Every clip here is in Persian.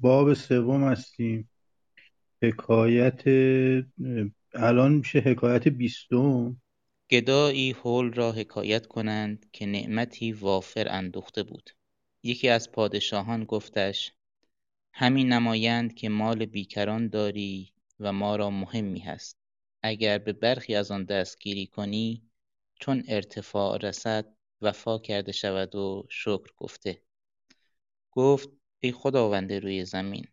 باب سوم هستیم. حکایت الان میشه حکایت بیستم. گدایی حول را حکایت کنند که نعمتی وافر اندوخته بود. یکی از پادشاهان گفتش همین نمایند که مال بیکران داری و ما را مهمی هست. اگر به برخی از آن دستگیری کنی چون ارتفاع رسد وفا کرده شود و شکر گفته. گفت ای خداوند روی زمین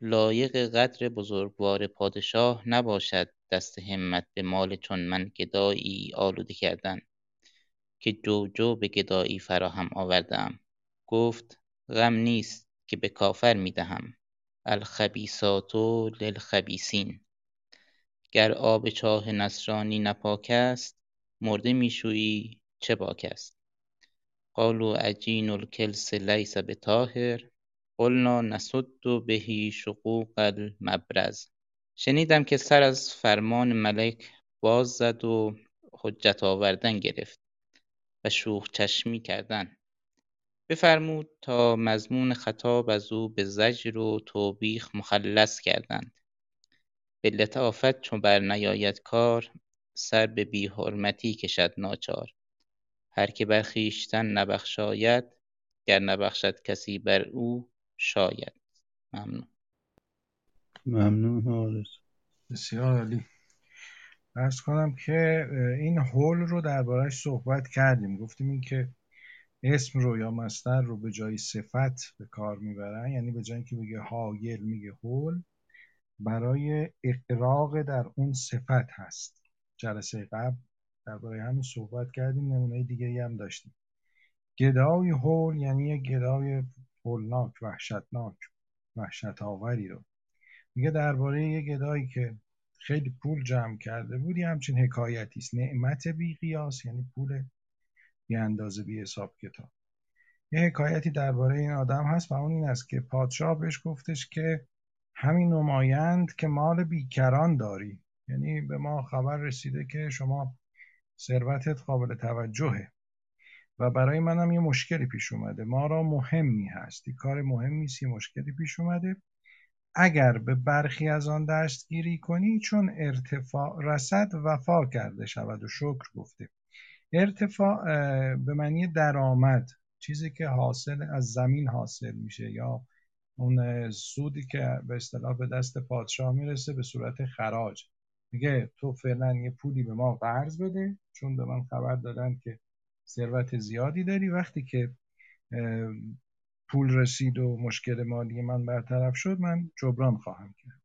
لایق قدر بزرگوار پادشاه نباشد دست همت به مال چون من گدایی آلوده کردن که جو به گدایی فراهم آوردم. گفت غم نیست که به کافر می دهم. الخبیثات للخبیثین. گر آب چاه نصرانی نپاک است مرده می شویی چه باک است. قالوا عجین الکلس لیس بطاهر. قلنا نسد به شقوق المبرز. شنیدم که سر از فرمان ملک باز زد و حجت آوردن گرفت و شوخ چشمی کردن. بفرمود تا مضمون خطاب از او به زجر و توبیخ مخلص کردند. به لطافت چو برنیاید کار سر به بی حرمتی کشد ناچار. هر که بر خویشتن نبخشاید گر نبخشد کسی بر او شاید. ممنون. ممنون حارس بسیار عالی. ارز کنم که این هول رو دربارهش صحبت کردیم. گفتیم این که اسم رو یا مصدر رو به جای صفت به کار می‌برن یعنی به جای اینکه بگه هایل میگه هول برای اقراق در اون صفت هست. جلسه قبل درباره همین صحبت کردیم نمونه دیگه هم داشتیم. گدای هول یعنی یه گدای هولناک وحشتناک وحشت آوری رو. میگه درباره یه گدایی که خیلی پول جمع کرده بود یه همچین حکایتی است. نعمت بی قیاس یعنی پول بی اندازه بی حساب کتاب. یه حکایتی درباره این آدم هست و اون این است که پادشاه بهش گفتش که همین نمایند که مال بیکران داری. یعنی به ما خبر رسیده که شما ثروتت قابل توجهه. و برای منم یه مشکلی پیش اومده. ما را مهمی هست. یه کار مهمی یه مشکلی پیش اومده. اگر به برخی از آن دستگیری کنی چون ارتفاع رسد وفا کرده شود و شکر گفته. ارتفاع به معنی درآمد چیزی که حاصل از زمین حاصل میشه یا اون سودی که به اصطلاح به دست پادشاه می‌رسه به صورت خراج. میگه تو فعلا یه پولی به ما قرض بده. چون به من خبر دادن که ثروت زیادی داری. وقتی که پول رسید و مشکل مالی من برطرف شد من جبران خواهم کرد.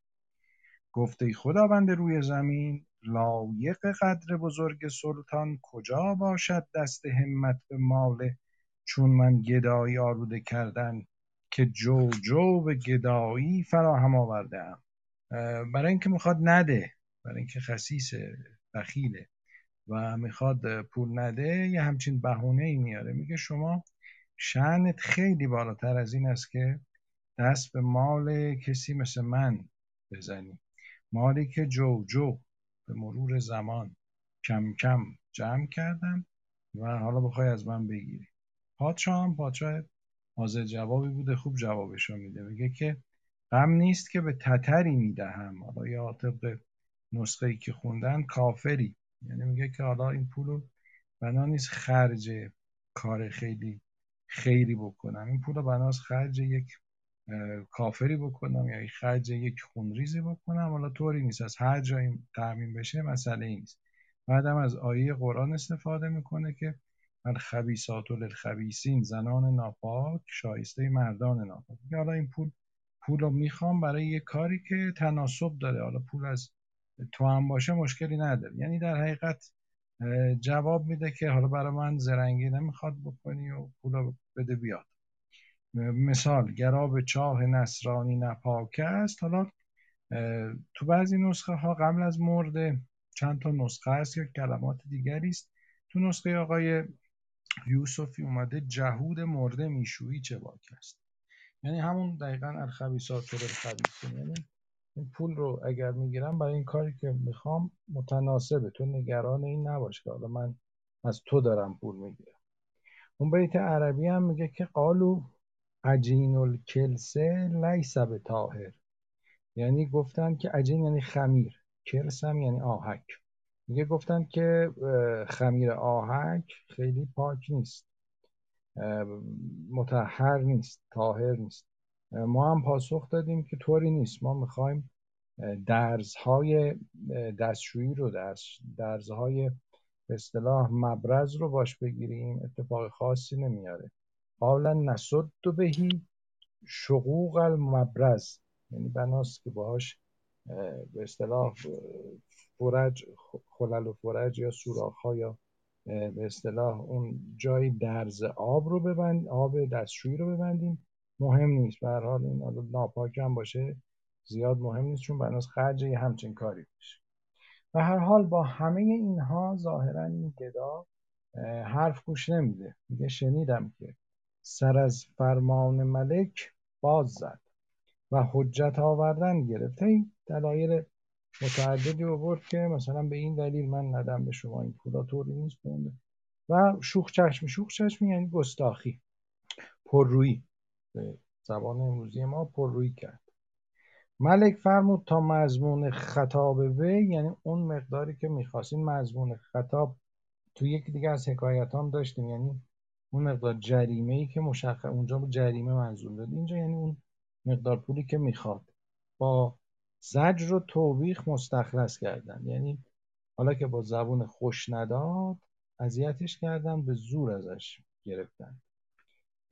گفته خداوند روی زمین لایق قدر بزرگ سلطان کجا باشد دست همت به مال؟ چون من گدایی آلوده کردن که جو جو به گدایی فراهم آورده برای اینکه می‌خواد نده برای اینکه خسیس بخیله. و می‌خواد پول نده یه همچین بهونه ای میاره. میگه شما شعنت خیلی بالاتر از این است که دست به مال کسی مثل من بزنی. مالی که جو جو به مرور زمان کم کم جمع کردم و حالا بخوای از من بگیری. پادشاه هم پادشاه حاضر جوابی بوده خوب جوابشو میده. میگه که غم نیست که به تتری می‌دهم. حالا یا طبق نسخه ای که خوندن کافری. یعنی میگه که حالا این پولو بنا نیست خرج کار خیلی خیری بکنم. این پول رو بناس خرج یک کافری بکنم یا خرج یک خونریزی بکنم. حالا طوری نیست. از هر جایی تعمین بشه مسئله این نیست. بعدم از آیه قرآن استفاده می‌کنه که الخبیسات للخبیسین زنان ناپاک شایسته مردان ناپاک. حالا این پول پول رو می‌خوام برای یه کاری که تناسب داره. حالا پول از تو هم باشه مشکلی نداره. یعنی در حقیقت جواب میده که حالا برای من زرنگی نمی‌خواد بکنی و پول بده بیاد. مثال گراب چاه نصرانی نپاکه است. حالا تو بعضی نسخه ها قبل از مرده چند تا نسخه است یا کلمات دیگری است. تو نسخه آقای یوسفی اومده جهود مرده میشویی چه باک است؟ یعنی همون دقیقا الخبیسات الخبیسین یعنی این پول رو اگر می‌گیرم برای این کاری که می‌خوام متناسبه. تو نگران این نباش که حالا من از تو دارم پول می‌گیرم. اون بیت عربی هم میگه که قالو عجین الکلسه لیس به تاهر یعنی گفتن که عجین یعنی خمیر. کلس هم یعنی آهک. میگه گفتن که خمیر آهک خیلی پاک نیست. متحر نیست تاهر نیست. ما هم پاسخ دادیم که طوری نیست. ما می‌خوایم درزهای دستشویی رو درز درزهای به اصطلاح مبرز رو باش بگیریم. اتفاق خاصی نمیاره. قابلا نسد بهی شقوق المبرز. یعنی بناست که باهاش به اصطلاح فرج خلل و فرج یا سوراخ یا به اصطلاح اون جای درز آب رو ببند آب دستشویی رو ببندیم. مهم نیست. به حال این ناپاک هم باشه زیاد مهم نیست چون بناس خرج یه همچین کاری بشه و هر حال با همه اینها ظاهرا این گدا حرف گوش نمیده. میگه شنیدم که سر از فرمان ملک باز زد و حجت آوردن گرفت این دلایل متعددی آورد که مثلا به این دلیل من ندم به شما این پولا طوری نیست. و شوخ چشمی شوخ چشمی یعنی گستاخی پررویی. به زبان امروزی ما پررویی کرد. ملک فرمود تا مضمون خطاب وی یعنی اون مقداری که می‌خواستین مضمون خطاب تو یکی دیگه از حکایت هم داشتیم یعنی اون مقدار جریمه ای که مشخص اونجا جریمه منظور داد. اینجا یعنی اون مقدار پولی که می‌خواد با زجر و توبیخ مستخلص کردن. یعنی حالا که با زبون خوش نداد اذیتش کردن به زور ازش گرفتن.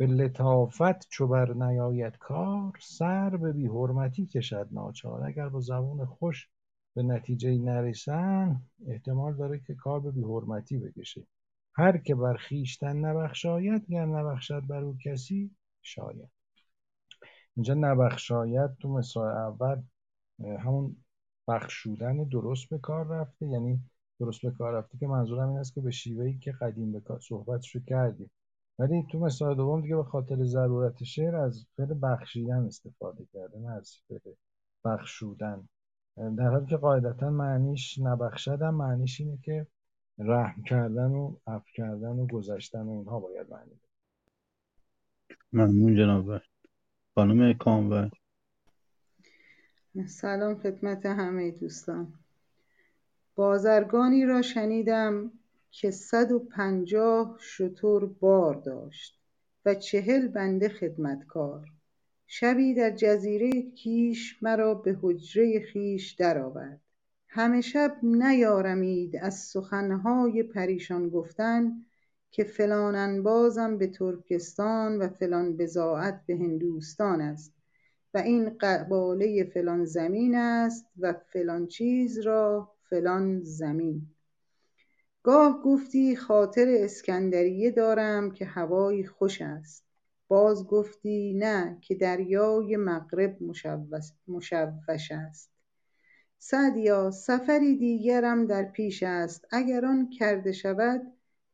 به لطافت چو بر نیاید کار سر به بی حرمتی کشد ناچار. اگر با زبون خوش به نتیجه نرسن احتمال داره که کار به بی حرمتی بکشه. هر که بر خویشتن نبخشاید گر نبخشد بر او کسی شاید. اینجا نبخشاید تو مثال اول همون بخشودن درست به کار رفته یعنی درست به کار رفته که منظورم این است که به شیوهی که قدیم به کار صحبتشو کردیم. ولی تو مثال دوم دیگه به خاطر ضرورت شعر از فعل بخشیدن استفاده کرده نه از فعل بخشودن. در حالی که قاعدتا معنیش نبخشدن معنیش اینه که رحم کردن و عفو کردن و گذشتن و اینها باید معنی ممنون جناب خانم کامور سلام خدمت همه دوستان. بازرگانی را شنیدم که صد و پنجاه شتر بار داشت و چهل بنده خدمتکار. شبی در جزیره کیش مرا به حجره خویش درآورد. همه شب نیارمید از سخنهای پریشان گفتن که فلان انبازم به ترکستان و فلان بضاعت به هندوستان است و این قباله فلان زمین است و فلان چیز را فلان زمین. گاه گفتی خاطر اسکندریه دارم که هوایی خوش است. باز گفتی نه که دریای مغرب مشوش است. سعدیا سفری دیگرم در پیش است. اگر آن کرده شود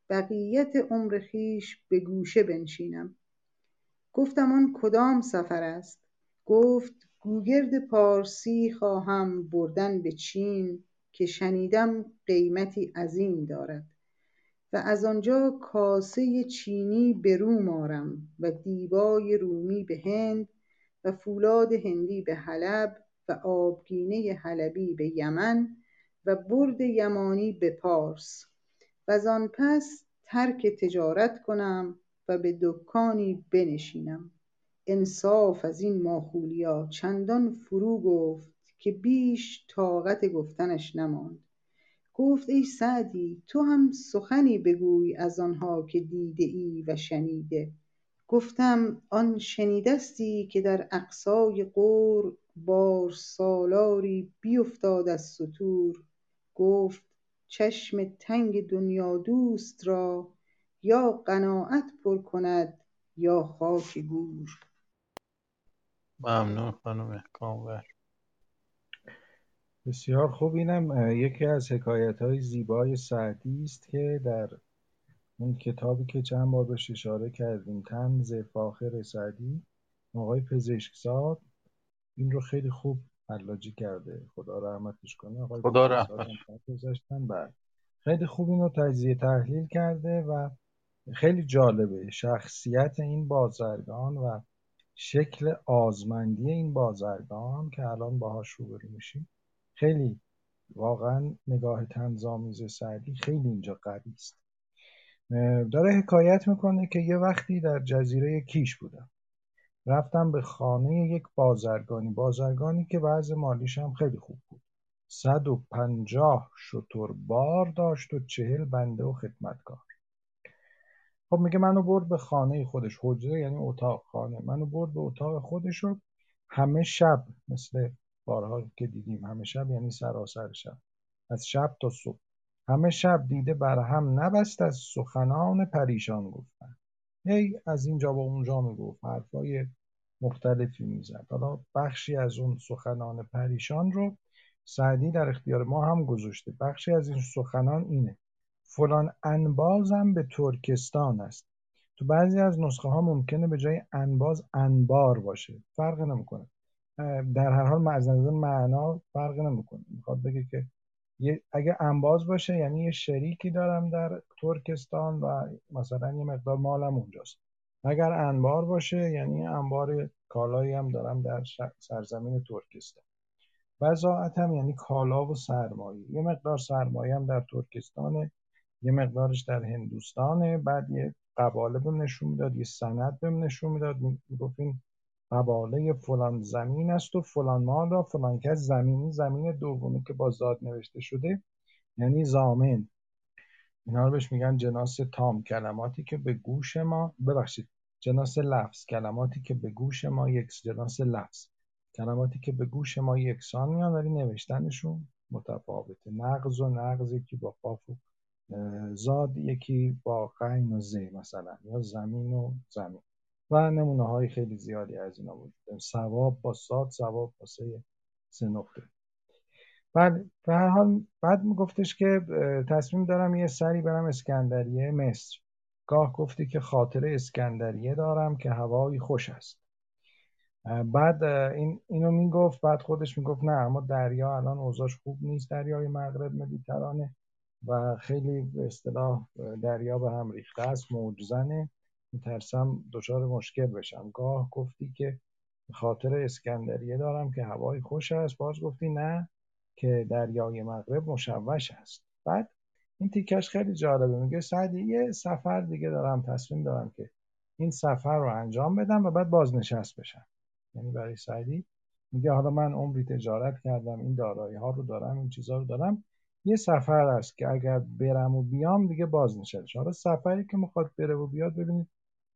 بقیت عمر خویش به گوشه بنشینم. گفتم آن کدام سفر است؟ گفت گوگرد پارسی خواهم بردن به چین. که شنیدم قیمتی عظیم دارد و از آنجا کاسه چینی به روم آرم و دیبای رومی به هند و فولاد هندی به حلب و آبگینه حلبی به یمن و برد یمانی به پارس و آن پس ترک تجارت کنم و به دکانی بنشینم. انصاف از این ماخولیا چندان فرو گفت که بیش طاقت گفتنش نماند. گفت ای سعدی تو هم سخنی بگوی از آنها که دیده ای و شنیده. گفتم آن شنیدستی که در اقصای غور بار سالاری بیفتاد از ستور گفت چشم تنگ دنیادوست را یا قناعت پر کند یا خاک گور. ممنون خانم کامور بسیار خوب. اینم یکی از حکایت های زیبای سعدی است که در اون کتابی که چند بار بهش اشاره کردیم تنز فاخر سعدی آقای پزشکزاد این رو خیلی خوب حلاجی کرده. خدا رحمتش کنه. آقای خدا رحمتش گذاشتن بعد خیلی خوب این رو تجزیه تحلیل کرده و خیلی جالبه. شخصیت این بازرگان و شکل آزمندی این بازرگان که الان باهاش روبرو میشیم. خیلی واقعا نگاه تنظامیز سعدی خیلی اینجا قوی است. داره حکایت می‌کنه که یه وقتی در جزیره کیش بودم. رفتم به خانه یک بازرگانی بازرگانی که وضع مالیش هم خیلی خوب بود. صد و پنجاه شتر بار داشت و چهل بنده و خدمتکار. خب میگه منو برد به خانه خودش حجره یعنی اتاق خانه. منو برد به اتاق خودش و همه شب مثل بارها که دیدیم همه شب یعنی سراسر شب. از شب تا صبح. همه شب دیده بر هم نبست از سخنان پریشان گفتن. هی از اینجا با اونجا می‌گفت. حرفای مختلفی می‌زد. حالا بخشی از اون سخنان پریشان رو سعدی در اختیار ما هم گذاشته. بخشی از این سخنان اینه. فلان انبازم به ترکستان است. تو بعضی از نسخه ها ممکنه به جای انباز انبار باشه. فرق نمی‌کنه. در هر حال از معنا فرق نمی‌کنه. می‌خواد بگه که اگه انباز باشه یعنی یه شریکی دارم در ترکستان و مثلا یه مقدار مالم اونجاست. اگر انبار باشه یعنی انبار کالایی هم دارم در سرزمین ترکستان. وضاعت هم یعنی کالا و سرمایه. یه مقدار سرمایه هم در ترکستانه یه مقدارش در هندوستانه. بعد یه قباله بهم نشون می‌داد یه سند بهم نشون می‌داد. می‌گفت قباله فلان زمین است و فلان مال را فلان کس زمینی زمین دومی که با زاد نوشته شده یعنی زامن. اینا رو بهش میگن جناس تام کلماتی که به گوش ما ببخشید جناس لفظ کلماتی که به گوش ما یک جناس لفظ. کلماتی که به گوش ما یکسان میان ولی نوشتنشون متفاوته. نقض و نقض یکی با قاف و زاد یکی با قین و زی مثلا یا زمین و زمین. و نمونه های خیلی زیادی از اینا بود. سواب با ساد سواب با سه نقطه. بعد به هر حال بعد میگفتش که تصمیم دارم یه سری برم اسکندریه مصر. گاه گفتی که خاطر اسکندریه دارم که هوایی خوش است. بعد این اینو می‌گفت بعد خودش می‌گفت نه اما دریا الان اوضاعش خوب نیست دریای مغرب مدیترانه و خیلی به اصطلاح دریا به هم ریخته است موج زنه. میترسم دچار مشکل بشم. گاه گفتی که خاطر اسکندریه دارم که هوای خوش است. باز گفتی نه که دریای مغرب مشوش است. بعد این تیکش خیلی جالبه. میگه سعدی یه سفر دیگه دارم تصمیم دارم که این سفر رو انجام بدم و بعد بازنشست بشم. یعنی برای سعدی میگه حالا من عمری تجارت کردم این دارایی ها رو دارم این چیزها رو دارم. یه سفر است که اگر برم و بیام دیگه بازنشست حالا سفری که می‌خواد بره و بیاد ببینید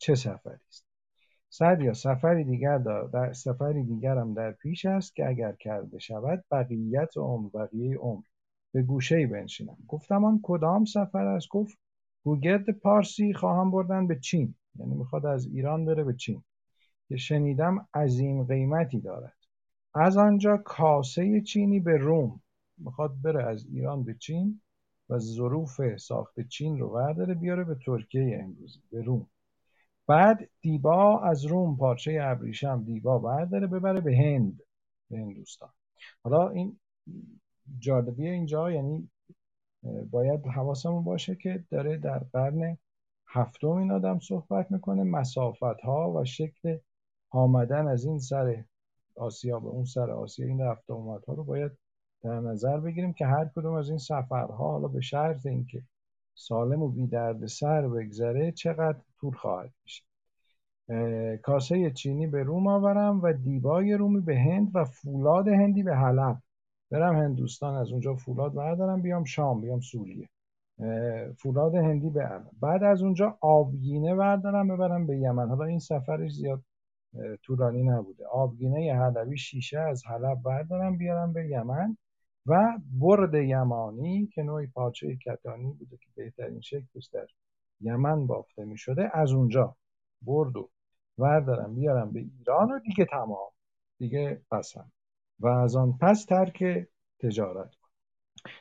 چه سفری است؟ سعدیا سفری دیگر در سفری دیگرم در پیش است که اگر کرده شود بقیت عمر بقیه عمر. به گوشه ای بنشینم. گفتم آن کدام سفر است؟ گفت گوگرد پارسی خواهم بردن به چین. یعنی می‌خواد از ایران بره به چین. که شنیدم عظیم قیمتی دارد. از آنجا کاسه چینی به روم. می‌خواد بره از ایران به چین و ظروف ساخت چین رو برداره بیاره به ترکیه امروزی به روم. بعد دیبا از روم پارچه ابریشم دیبا برداره ببره به هند به هندوستان. حالا این جالبی اینجا یعنی باید حواسمون باشه که داره در قرن هفتم این آدم صحبت می‌کنه. مسافت ها و شکل آمدن از این سر آسیا به اون سر آسیا این رفت آمد ها رو باید در نظر بگیریم که هر کدوم از این سفرها حالا به شرط اینکه سالم و بی درد سر بگذره چقدر طول خواهد کشید. کاسه چینی به روم آورم و دیبای رومی به هند و فولاد هندی به حلب. برم هندوستان از اونجا فولاد بردارم بیام شام بیام سوریه. فولاد هندی به حلب بعد از اونجا آبگینه بردارم ببرم به یمن. حالا این سفرش زیاد طولانی نبوده. آبگینه حلبی شیشه از حلب بردارم بیارم به یمن. و برد یمانی که نوعی پاچه کتانی بوده که بهترین شکلش در یمن بافته می شده از اونجا برد و وردارم بیارم به ایران و دیگه تمام. دیگه قسم و از آن پس ترک تجارت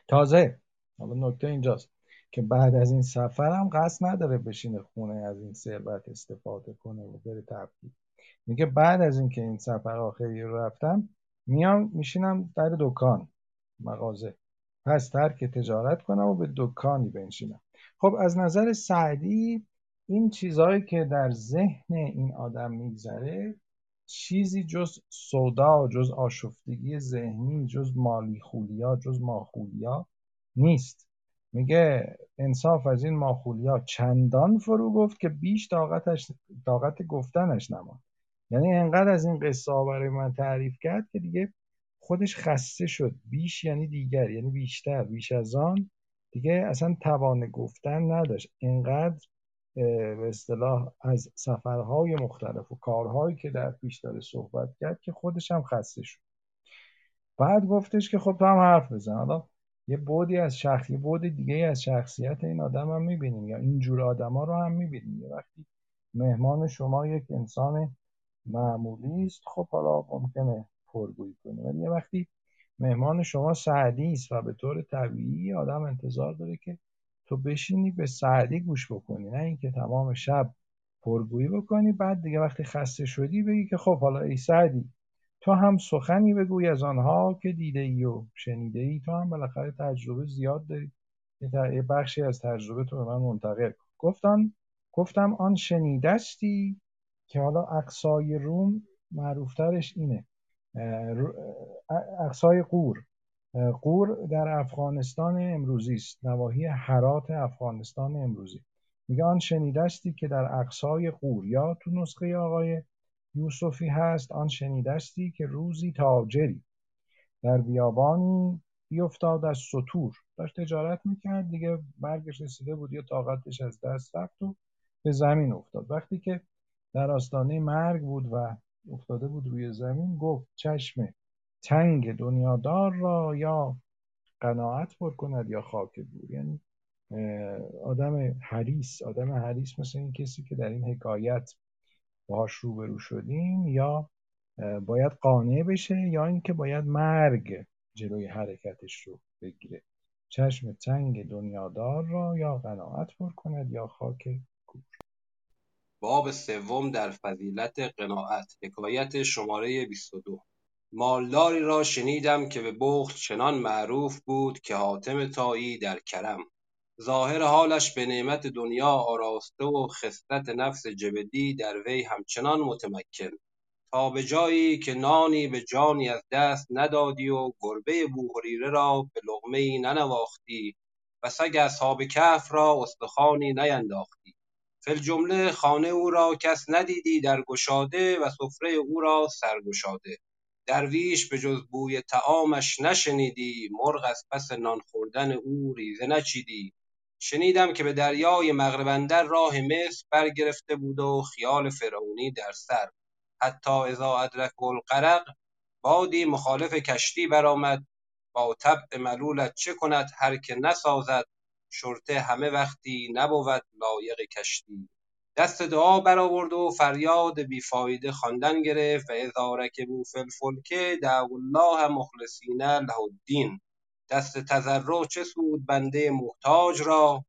تازه حالا نکته اینجاست که بعد از این سفر هم قصد نداره بشینه خونه از این ثروت استفاده کنه و بره تفریح میگه بعد از اینکه این سفر آخری رو رفتم میام میشینم در دکان مغازه. پس ترک تجارت کنم و به دکانی بنشینم. خب از نظر سعدی این چیزهایی که در ذهن این آدم میگذره چیزی جز صدا جز آشفتگی ذهنی جز مالی خولیا جز ماخولیا نیست. میگه انصاف از این ماخولیا چندان فرو گفت که بیش طاقتش طاقت گفتنش نماند. یعنی انقدر از این قصه ها برای من تعریف کرد که دیگه خودش خسته شد. بیش یعنی دیگر یعنی بیشتر بیش از آن دیگه اصلا توان گفتن نداشت. انقدر به اصطلاح از سفرهای مختلف و کارهایی که در پیش داره صحبت کرد که خودش هم خسته شد. بعد گفتش که خب تو هم حرف بزن. حالا یه بودی از شخص یه بود دیگه از شخصیت این آدم هم می‌بینیم یا اینجور آدم ها رو هم می‌بینیم. یه وقتی مهمان شما یک انسان معمولی است خب حالا ممکنه پرگویی کنه ولی یه وقتی مهمان شما سعدی است و به طور طبیعی آدم انتظار داره که تو بشینی به سعدی گوش بکنی نه اینکه تمام شب پرگویی بکنی بعد دیگه وقتی خسته شدی بگی که خب حالا ای سعدی تو هم سخنی بگوی از آنها که دیده ای و شنیده ای تو هم بالاخره تجربه زیاد داری. یه بخشی از تجربه تو به من منتقل کن. گفتن گفتم آن شنیدستی که حالا اقصای روم معروفترش اینه. اقصای قور قور در افغانستان امروزی است. نواحی حرات افغانستان امروزی. میگه آن شنیدستی که در اقصای قور یا تو نسخه آقای یوسفی هست آن شنیدستی که روزی تاجری در بیابانی بیفتاد از سطور. داشت تجارت می‌کرد دیگه مرگش رسیده بود یا طاقتش از دست رفت و به زمین افتاد. وقتی که در آستانه مرگ بود و افتاده بود روی زمین گفت چشم تنگ دنیادار را یا قناعت پر کند یا خاک دور. یعنی آدم حریص آدم حریص مثل این کسی که در این حکایت باهاش روبرو شدیم یا باید قانع بشه یا اینکه باید مرگ جلوی حرکتش رو بگیره. چشم تنگ دنیادار را یا قناعت پر کند یا خاک گور باب سوم در فضیلت قناعت حکایت شماره 22 مالداری را شنیدم که به بخل چنان معروف بود که حاتم تایی در کرم. ظاهر حالش به نعمت دنیا آراسته و خصلت نفس جبدی در وی همچنان متمکن. تا به جایی که نانی به جانی از دست ندادی و گربه بوهریره را به لقمه ننواختی و سگ اصحاب کهف را استخوانی نینداختی. فی الجمله خانه او را کس ندیدی در گشاده و سفره او را سرگشاده درویش به جز بوی طعامش نشنیدی مرغ از پس نان خوردن او ریزه نچیدی. شنیدم که به دریای مغرب اندر راه مصر برگرفته بود و خیال فرعونی در سر. حتی اذا ادرک الغرق بادی مخالف کشتی برآمد. با طبع ملولت چه کند؟ هر که نسازد شرطه همه وقتی نبود لایق کشتی. دست دعا برآورد و فریاد بیفایده خواندن گرفت و اذا رکبوا فی الفلک دعوا الله مخلصین له الدین دست تضرع چه سود بنده محتاج را؟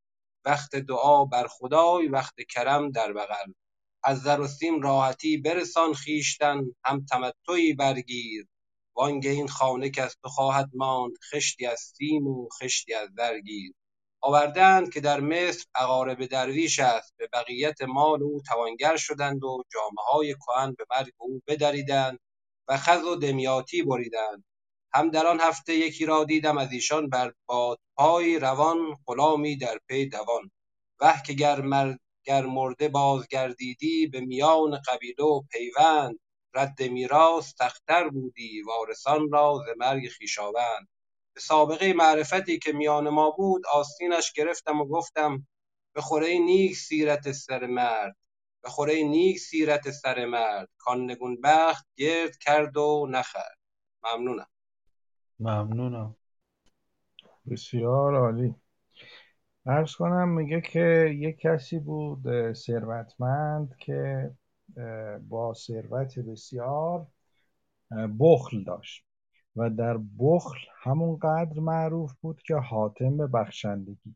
وقت دعا بر خدای وقت کرم در بغل. از زر و سیم راحتی برسان خویشتن هم تمتعی برگیر. وانگه این خانه کز تو خواهد ماند خشتی از سیم و خشتی از زر آوردند که در مصر اقارب درویش است. به بقیت مال او توانگر شدند و جامههای کهن به مرگ او بدریدند و خز و دمیاطی بریدند. هم در آن هفته یکی را دیدم از ایشان بر بادپای روان غلامی در پی دوان. وه که گر, مر... گر مرده بازگردیدی به میان قبیله و پیوند رد میراث تختر بودی وارثان را ز مرگ خویشاوند. سابقه معرفتی که میان ما بود آستینش گرفتم و گفتم بخور ای نیک سیرت سر مرد بخور ای نیک سیرت سر مرد کان نگون بخت گرد کرد و نخورد ممنونم. ممنونم. بسیار عالی. عرض کنم میگه که یک کسی بود ثروتمند که با ثروت بسیار بخل داشت. و در بخل همونقدر معروف بود که حاتم به بخشندگی.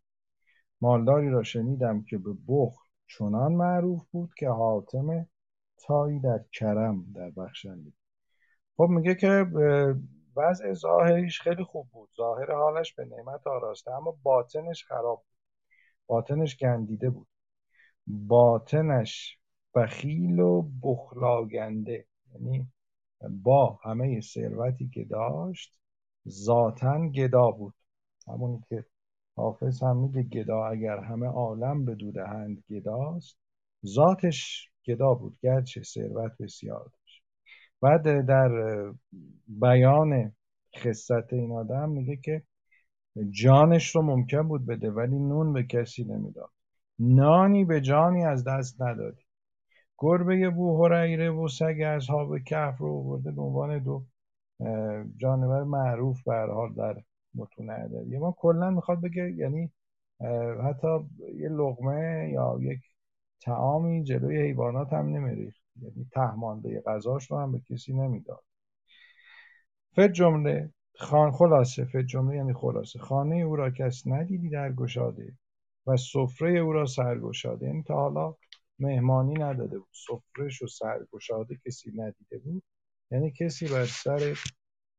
مالداری را شنیدم که به بخل چنان معروف بود که حاتم تایی در کرم در بخشندگی. خب میگه که وضع ظاهریش خیلی خوب بود. ظاهر حالش به نعمت آراسته اما باطنش خراب بود. باطنش گندیده بود. باطنش بخیل و بخلاگنده. یعنی با همه ثروتی که داشت ذاتا گدا بود. همونی که حافظ هم میگه گدا اگر همه عالم به دودهند گداست ذاتش گدا بود گرچه ثروت بسیار داشت. بعد در بیان خصت این آدم میگه که جانش رو ممکن بود بده ولی نون به کسی نمی‌داد. نانی به جانی از دست ندادی. گربه بو هریره و سگ اصحاب کهف رو برده به عنوان دو جانور معروف به حال در متون ادبی. ما کلا می‌خواد بگه یعنی حتی یه لغمه یا یک تعامی جلوی حیوانات هم نمیریخت. یعنی تهمانده غذاش رو هم به کسی نمی‌داد. فد جمله خان خلاصه. فد جمله یعنی خلاصه. خانه او را کس ندیدی در گشاده و سفره او را سرگشاده. یعنی تا حالا مهمانی نداده بود. سفرهش و سرگشاده کسی ندیده بود. یعنی کسی بر سر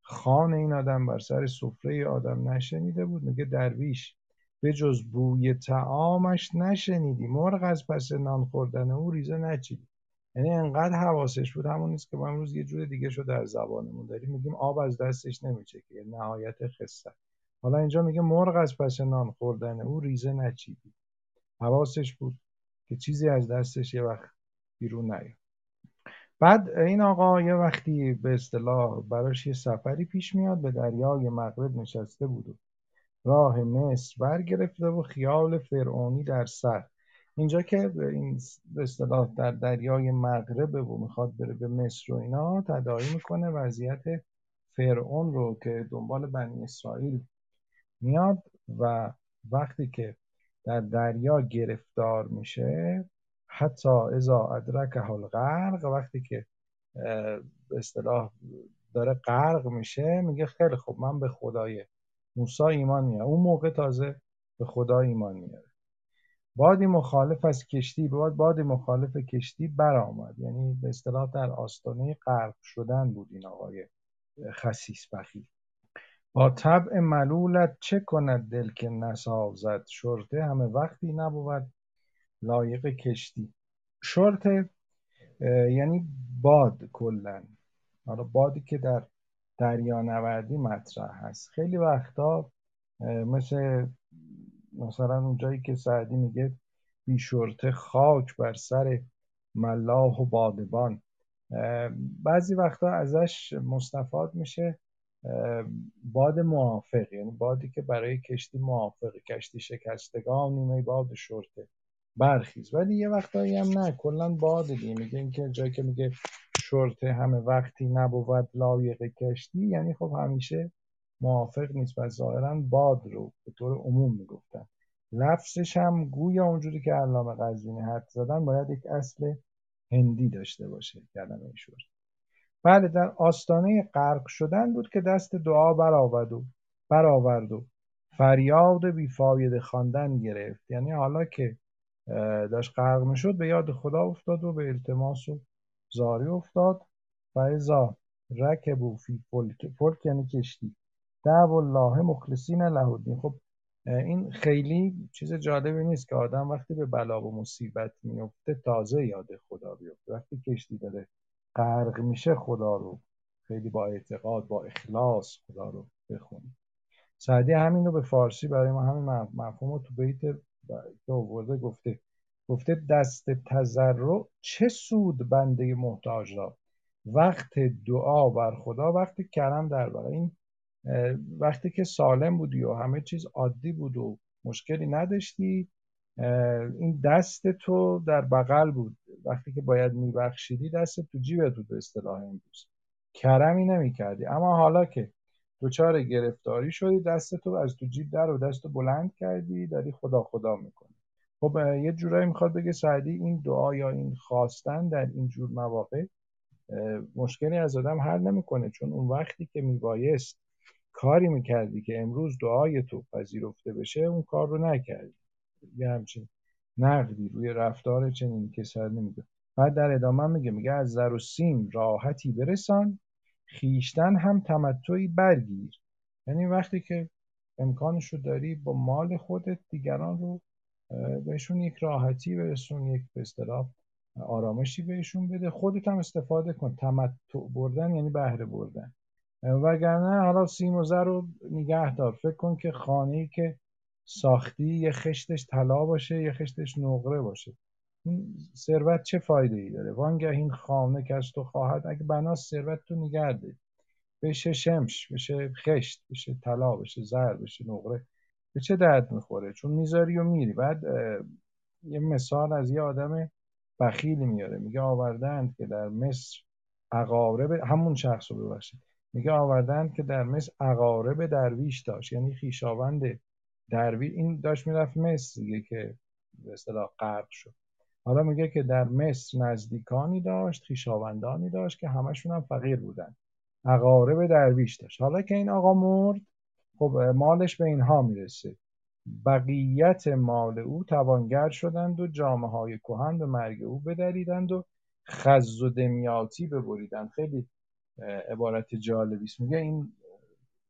خان این آدم بر سر سفره آدم نشنیده بود. میگه درویش به جز بوی تعامش نشنیدی. مرغ از پس نان خوردن او ریزه نچیدی. یعنی انقدر حواسش بود. همون نیست که ما امروز یه جور دیگه شو در زبانمون داریم. میگیم آب از دستش نمیچه که نهایت خصت حالا اینجا میگه مرغ از پس نان خوردن او ریزه نچیدی. حواسش بود. که چیزی از دستش یه وقت بیرون نیاد. بعد این آقا یه وقتی به اصطلاح براش یه سفری پیش میاد به دریای مغرب نشسته بود و راه مصر برگرفته و خیال فرعونی در سر. اینجا که این به اصطلاح در دریای مغرب و می‌خواد بره به مصر و اینا تداعی می‌کنه وضعیت فرعون رو که دنبال بنی اسرائیل میاد و وقتی که در دریا گرفتار میشه. حتی ازا ادرک حال غرق وقتی که به اصطلاح داره غرق میشه میگه خیلی خوب من به خدای موسی ایمان میاره اون موقع تازه به خدا ایمان میاره. بادی مخالف از کشتی باد بادی مخالف کشتی برآمد. یعنی به اصطلاح در آستانه غرق شدن بود این آقای خسیس بخی با طبع ملولت چه کند دل که نسازد؟ شرطه همه وقتی نبود لایق کشتی. شرطه یعنی باد کلا. حالا بادی که در دریانوردی مطرح هست. خیلی وقتا مثل مثلا اونجایی که سعدی میگه بی شرطه خاک بر سر ملاح و بادبان. بعضی وقتا ازش مستفاد میشه. باد موافق یعنی بادی که برای کشتی موافقه کشتی شکستگان نیمه باد شرطه. برخیز. ولی یه وقتایی هم نه. کلا باد دیگه. میگه اینکه جایی که میگه شرطه همه وقتی نبود لایق کشتی یعنی خب همیشه موافق نیست. و ظاهرا باد رو به طور عموم می‌گفتن. لفظش هم گویا اونجوری که علامه قزوینی حد زدن باید یک اصل هندی داشته باشه. کلمه شرطه بله در آستانه غرق شدن بود که دست دعا برآورد و برآورد و فریاد بیفاید خواندن گرفت. یعنی حالا که داشت غرق می‌شد به یاد خدا افتاد و به التماس و زاری افتاد. و ازا رکبو فی فلک فلک یعنی کشتی. دعو الله مخلصین له الدین خب این خیلی چیز جالبی نیست که آدم وقتی به بلا و مصیبت میفته تازه یاد خدا بیفته. وقتی کشتی داره غرق میشه خدا رو. خیلی با اعتقاد با اخلاص خدا رو بخونی سعدی همین رو به فارسی برای ما همین مفهوم تو بیت آورده گفته. گفته دست تضرع چه سود بنده محتاج را؟ وقت دعا بر خدا وقتی کرم در برای این وقتی که سالم بودی و همه چیز عادی بود و مشکلی نداشتی این دست تو در بغل بود. وقتی که باید میبخشیدی دست تو جیبت بود به اصطلاح امروز. کرمی نمی‌کردی. اما حالا که دچار گرفتاری شدی دست تو از تو جیب در و دست بلند کردی داری خدا خدا می‌کنی. خب یه جورایی می‌خواد بگه سعدی این دعا یا این خواستن در این جور مواقع مشکلی از آدم حل نمی‌کنه. چون اون وقتی که میبایست کاری می‌کردی که امروز دعای تو پذیرفته بشه اون کار رو نکردی. یه همچین نقدی روی رفتار چنین کسر نمیده بعد در ادامه میگه میگه از زر و سیم راحتی برسان خیشتن هم تمتعی برگیر. یعنی وقتی که امکانش رو داری با مال خودت دیگران رو بهشون یک راحتی برسون یک به آرامشی بهشون بده. خودت هم استفاده کن. تمتع بردن یعنی بهره بردن. وگرنه حالا سیم و زر رو نگه دار فکر کن که خانه ای که ساختی یه خشتش طلا باشه یه خشتش نقره باشه. این ثروت چه فایده ای داره؟ وانگه این خانه که از تو خواهد اگه بناس ثروت تو نگرده. بشه شمش بشه خشت بشه طلا بشه زر بشه نقره. به چه درد می‌خوره؟ چون می‌ذاری و میری. بعد یه مثال از یه آدم بخیلی میاره. میگه آوردند که در مصر عقارب همون شخص رو ببخشید. میگه آوردند که در مصر عقارب درویش داشت. یعنی خیشاوند درویش این داشت می‌رفت مصر دیگه که به اصطلاح غرق شد. حالا میگه که در مصر نزدیکانی داشت خیشاوندانی داشت که همشون هم فقیر بودن. عقارب درویش داشت. حالا که این آقا مرد خب مالش به اینها می‌رسه. بقیت مال او توانگر شدند و جامعه های کهن به مرگ او بدریدند و خز و دمیاتی ببریدند. خیلی عبارت جالبی است میگه این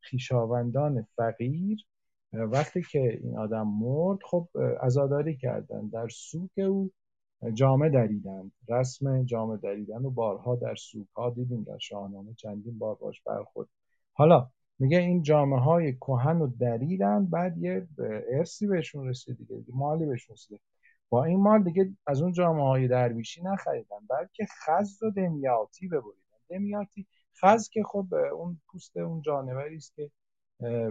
خیشاوندان فقیر وقتی که این آدم مرد خب عزاداری کردند در سوک او جامه دریدند رسم جامه دریدن و بارها در سوک ها دیدیم در شاهنامه چندین بار باش برخورد. حالا میگه این جامعه های کهن و دریدن بعد یه ارسی بهشون رسید دیگه مالی بهشون رسید با این مال دیگه از اون جامعه های درویشی نخریدن بلکه خز و دمیاتی ببریدن. دمیاتی خز که خب اون پوست اون جانوری است که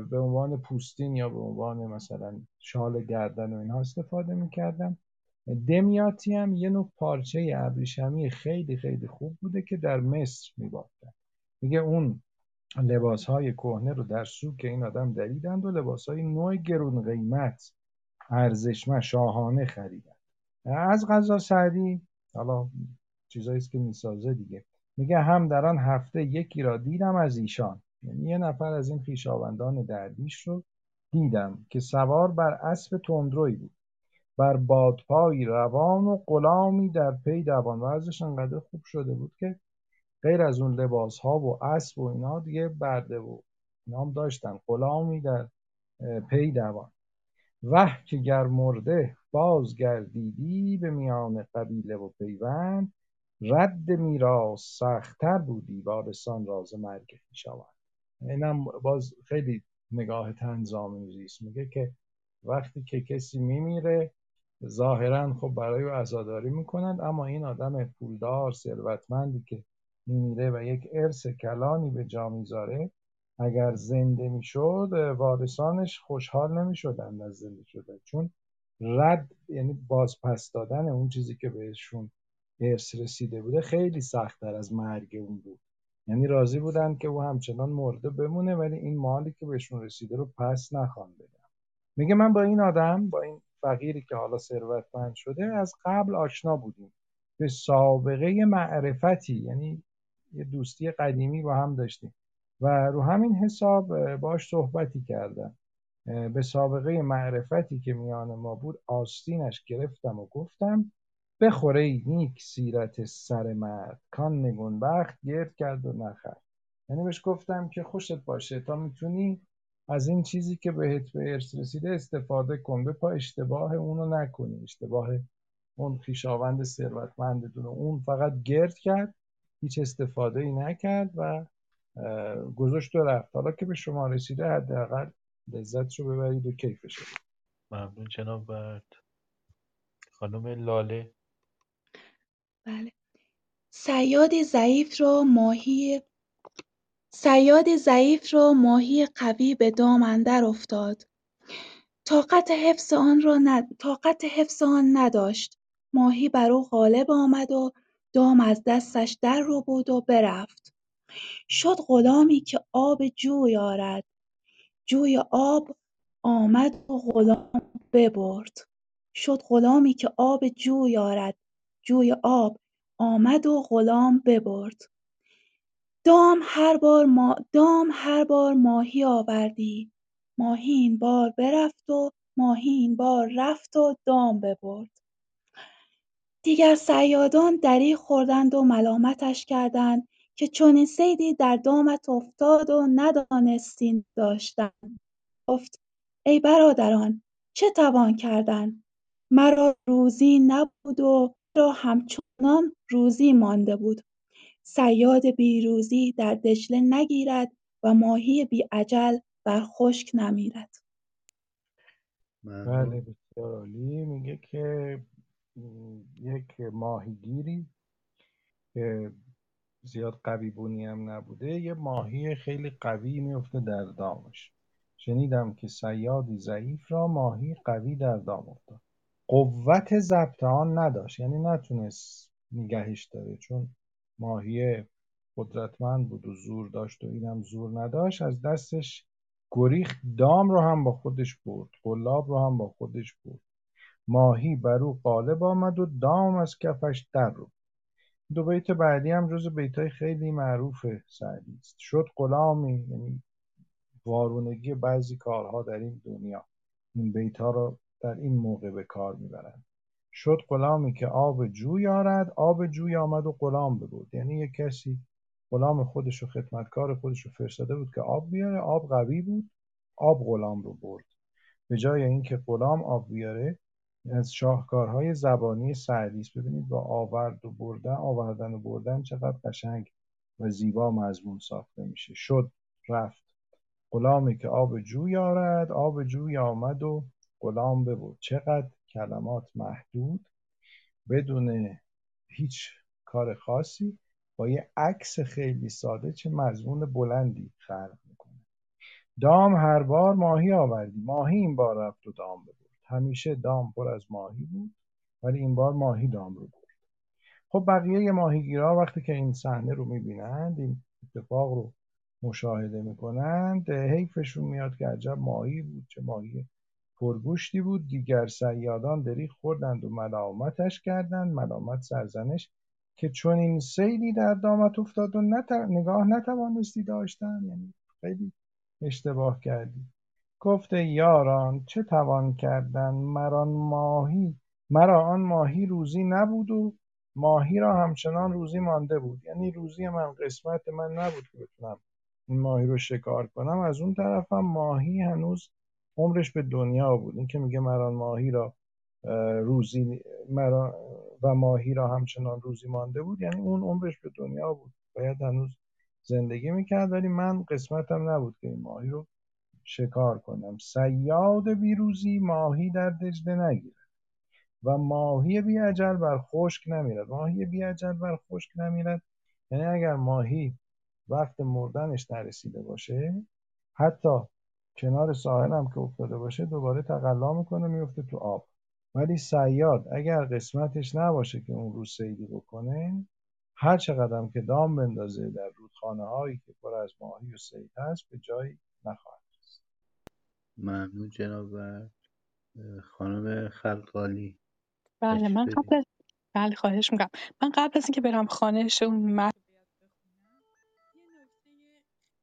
به عنوان پوستین یا به عنوان مثلا شال گردن و اینها استفاده می‌کردن دمیاتی هم یه نوع پارچه ابریشمی خیلی خیلی خوب بوده که در مصر میبافتن میگه اون لباس های کهنه رو در سوک این آدم دریدند و لباس های نوع گرون قیمت ارزشمند شاهانه خریدند. از غذا سعدی حالا چیزایی که می‌سازه دیگه. میگه هم در آن هفته یکی را دیدم از ایشان. یعنی یه نفر از این خویشاوندان درویش رو دیدم که سوار بر اسب تندروی بود. بر بادپایی روان و غلامی در پی دوان. و ازش انقدر خوب شده بود که غیر از اون لباس ها و اسب و اینا دیگه برده و نام داشتن. غلامی در پی دوان. وه که گر مرده بازگردیدی به میان قبیله و پیوند رد میراث سختتر بودی وارثان راز مرگ خویشاوند. اینم باز خیلی نگاه تنظامی است میگه که وقتی که کسی میمیره ظاهرا خب برای او عزاداری می‌کنند اما این آدم پولدار ثروتمندی که میمیره و یک ارث کلانی به جا می‌ذاره اگر زنده می‌شد وارثانش خوشحال نمی‌شدن از زنده شدن. چون رد یعنی بازپس دادن اون چیزی که بهشون ارث رسیده بوده خیلی سختتر از مرگ اون بود. یعنی راضی بودن که او همچنان مرده بمونه ولی این مالی که بهشون رسیده رو پس نخوان بدن. میگه من با این آدم با این فقیری که حالا ثروتمند شده از قبل آشنا بودیم. به سابقه معرفتی یعنی یه دوستی قدیمی با هم داشتیم. و رو همین حساب باش صحبتی کردم. به سابقه معرفتی که میان ما بود آستینش گرفتم و گفتم بخوره ای نیک سیرت سر مرد. کان نگونبخت گرد کرد و نخر. یعنی بهش گفتم که خوشت باشه تا می‌تونی از این چیزی که بهت به ارث رسیده استفاده کن. به پا اشتباه اونو نکنی. اشتباه اون خیشاوند ثروتمندتون اون فقط گرد کرد هیچ استفاده ای نکرد و گذاشت و رفت. حالا که به شما رسیده حداقل لذتشو ببرید و کیفش ممنون جناب برد خانم لاله. بله. سیاد ضعیف را ماهی سیاد ضعیف را ماهی قوی به دام اندر افتاد. طاقت حفظ آن را. طاقت حفظ آن نداشت. ماهی بر او غالب آمد و دام از دستش در ربود و برفت. شد غلامی که آب جوی آرد. جوی آب آمد و غلام ببرد. شد غلامی که آب جوی آرد. جوی آب آمد و غلام ببرد. دام هر بار, ما... دام هر بار ماهی آوردی. ماهی این بار برفت و ماهی این بار رفت و دام ببرد. دیگر صیادان دری خوردند و ملامتش کردند که چنین صیدی در دامت افتاد و ندانستی داشتن. گفت ای برادران چه توان کردن؟ مرا روزی نبود و را همچون نان روزی مانده بود. صیاد بیروزی در دجله نگیرد و ماهی بی اجل بر خشک نمیرد. بله بسیار عالی. میگه که یک ماهیگیری که زیاد قوی بونی هم نبوده یه ماهی خیلی قوی میفته در دامش. شنیدم که صیادی ضعیف را ماهی قوی در دام افتاد. قوت ضبط آن نداشت. یعنی نتونست نگهش داره چون ماهی قدرتمند بود و زور داشت و اینم زور نداشت. از دستش گریخت دام رو هم با خودش برد قلاب رو هم با خودش برد. ماهی بر او غالب آمد و دام از کفش در رو دو بیت بعدی هم جز بیتای خیلی معروف سعدی است. شد غلامی یعنی وارونگی بعضی کارها در این دنیا. این بیتها رو در این موقع به کار می‌برند. شد غلامی که آب جوی آرد آب جوی آمد و غلام ببرد. یعنی یک کسی غلام خودش و خدمتکار خودش رو فرستاده بود که آب بیاره آب قوی بود آب غلام رو برد. به جای اینکه غلام آب بیاره از شاهکارهای زبانی سعدی است ببینید با آورد و بردن آوردن و بردن چقدر قشنگ و زیبا مضمون ساخته میشه. شد رفت. غلامی که آب جوی آرد آب جوی آمد و غلام ببرد چقدر کلمات محدود بدون هیچ کار خاصی با یه عکس خیلی ساده چه مضمون بلندی خلق می‌کنه. دام هر بار ماهی آوردی. ماهی این بار رفت و دام ببرد همیشه دام پر از ماهی بود ولی این بار ماهی دام رو برد. خب بقیه ماهیگیرها وقتی که این صحنه رو می‌بینند این اتفاق رو مشاهده می‌کنند حیفشون میاد که عجب ماهی بود چه ماهی پرگوشتی بود. دیگر صیادان دریغ خوردند و ملامتش کردند. ملامت سرزنش که چون این سیلی در دامت افتاد و نت... نگاه نتوانستی داشتن. یعنی خیلی اشتباه کردی. گفت ای یاران چه توان کردن؟ مران ماهی مرا آن ماهی روزی نبود و ماهی را همچنان روزی مانده بود. یعنی روزی من قسمت من نبود که بتونم این ماهی رو شکار کنم. از اون طرفم ماهی هنوز عمرش به دنیا بود. این که میگه مران ماهی را روزی مرا و ماهی را همچنان روزی مانده بود یعنی اون عمرش به دنیا بود. باید هنوز زندگی می‌کرد ولی من قسمتم نبود که این ماهی رو شکار کنم. صیاد بیروزی ماهی در دجله نگیرد و ماهی بی اجل بر خشک نمیرد. ماهی بی اجل بر خشک نمیرد. یعنی اگر ماهی وقت مردنش نرسیده باشه حتی کنار ساحل هم که افتاده باشه دوباره تقلا می‌کنه میفته تو آب. ولی صیاد اگر قسمتش نباشه که اون روز صیدی بکنه هر چقدر که دام بندازه در رودخانه هایی که پر از ماهی و صید هست به جایی نخواهد رسید. ممنون جناب خانم خلقالی. بله من قبل بله خواهش می‌کنم. من قبل از اینکه برم خانهش اون مرد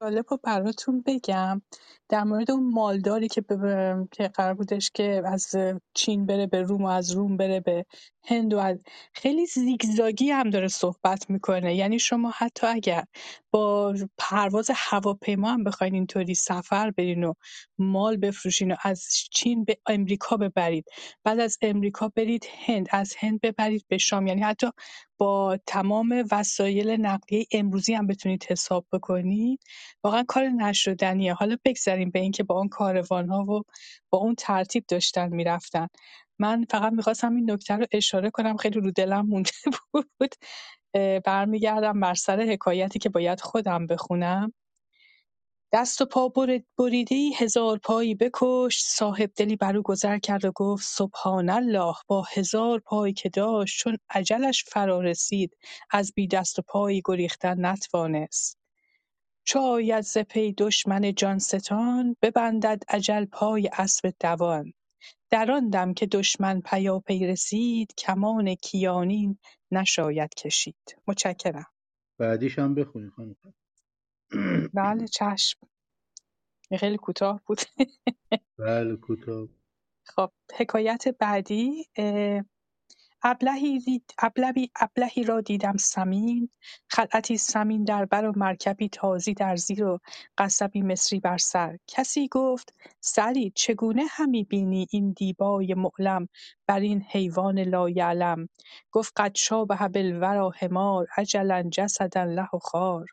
جالب رو براتون بگم. در مورد اون مالداری که به- که قرار بودش که از چین بره به روم و از روم بره به هند و از خیلی زیگزاگی هم داره صحبت می‌کنه. یعنی شما حتی اگر با پرواز هواپیما هم بخواین اینطوری سفر برین و مال بفروشین و از چین به امریکا ببرید بعد از امریکا برید هند از هند ببرید به شام. یعنی حتی با تمام وسایل نقلیه امروزی هم بتونید حساب بکنید. واقعا کار نشدنیه. حالا بگذریم به اینکه با اون کاروانها و با اون ترتیب داشتن می‌رفتن. من فقط می‌خواستم این نکته رو اشاره کنم. خیلی رو دلم مونده بود. برمیگردم بر سر حکایتی که باید خودم بخونم. دست و پا بریده هزار پایی بکشت صاحبدلی بر او گذر کرد و گفت سبحان الله با هزار پایی که داشت چون اجلش فرا رسید از بی دست و پایی گریختن نتوانست. چو آید ز پی دشمن جان ستان ببندد اجل پای اسب دوان. در آن دم که دشمن پیاپی رسید کمان کیانین نشاید کشید. متشکرم. بعدیش هم بخونی خانم. بله چشم. خیلی کوتاه بود. بله کوتاه. خب حکایت بعدی ابلهی, ابلهی, ابلهی را دیدم سمین. خلعتی سمین در بر و مرکبی تازی در زیر و قصبی مصری بر سر. کسی گفت سعدی چگونه همی بینی این دیبای معلم بر این حیوان لایعلم؟ گفت قد شابه بالوری حمار اجلا جسدا له خوار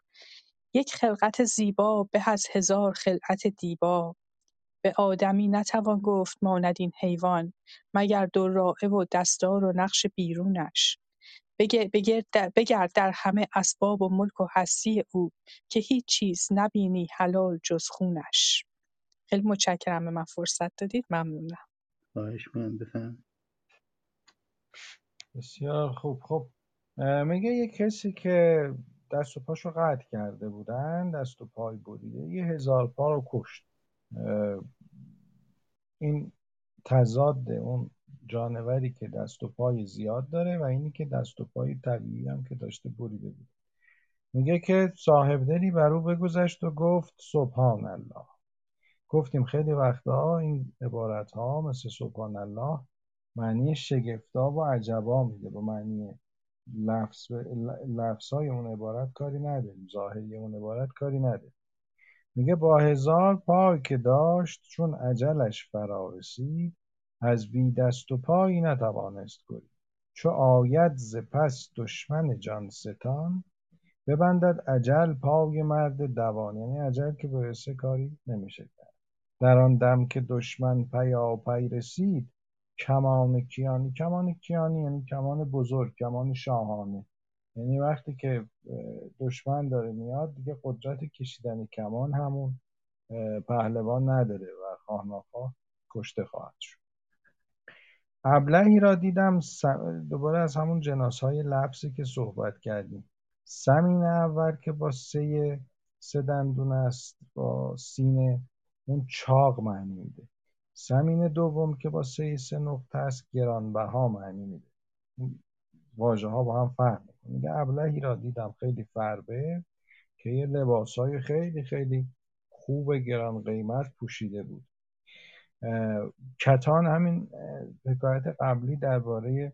یک خلقت زیبا به از هزار خلعت دیبا. به آدمی نتوان گفت ماند این حیوان مگر دراعه و دستار و نقش بیرونش. بگرد در همه اسباب و ملک و هستی او که هیچ چیز نبینی حلال جز خونش. خیلی متشکرم به من فرصت دادید. ممنونم. خواهش من بفهم بسیار خوب. خب میگه یه کسی که دست و پاشو قطع کرده بودن دست و پای بریده یه هزار پا رو کشت. این تضاد اون جانوری که دست و پای زیاد داره و اینی که دست و پای طبیعی هم که داشته بریده بود. میگه که صاحب دلی بر او بگذشت و گفت سبحان الله. گفتیم خیلی وقتها این عبارت ها مثل سبحان الله معنی شگفتا و عجبا میده با معنی لفظ, لفظ های اون عبارت کاری نداریم ظاهری اون عبارت کاری نداریم میگه با هزار پای که داشت چون عجلش فرا رسید از بی دست و پایی نتوانست گرید چو آید ز پس دشمن جان ستان ببندد اجل پای مرد دوان. یعنی اجل که برسه کاری نمیشه کرد. در آن دم که دشمن پیاپی رسید کمان کیانی کمان کیانی یعنی کمان بزرگ کمان شاهانه. یعنی وقتی که دشمن داره میاد دیگه قدرت کشیدن کمان همون پهلوان نداره و خواهناخواه کشته خواهد شد. ابلهی را دیدم دوباره از همون جناس های لبسی که صحبت کردیم. سمین اول که با سه سه دندون است با سینه اون چاق معنی میده. سمین دوم که با سه سه نقطه است گرانبها معنی میده. واژه ها با هم فرق می‌کنه. میگه ابلهی را دیدم خیلی فربه که یه لباس های خیلی خیلی خوب گران قیمت پوشیده بود. کتان همین حکایت قبلی درباره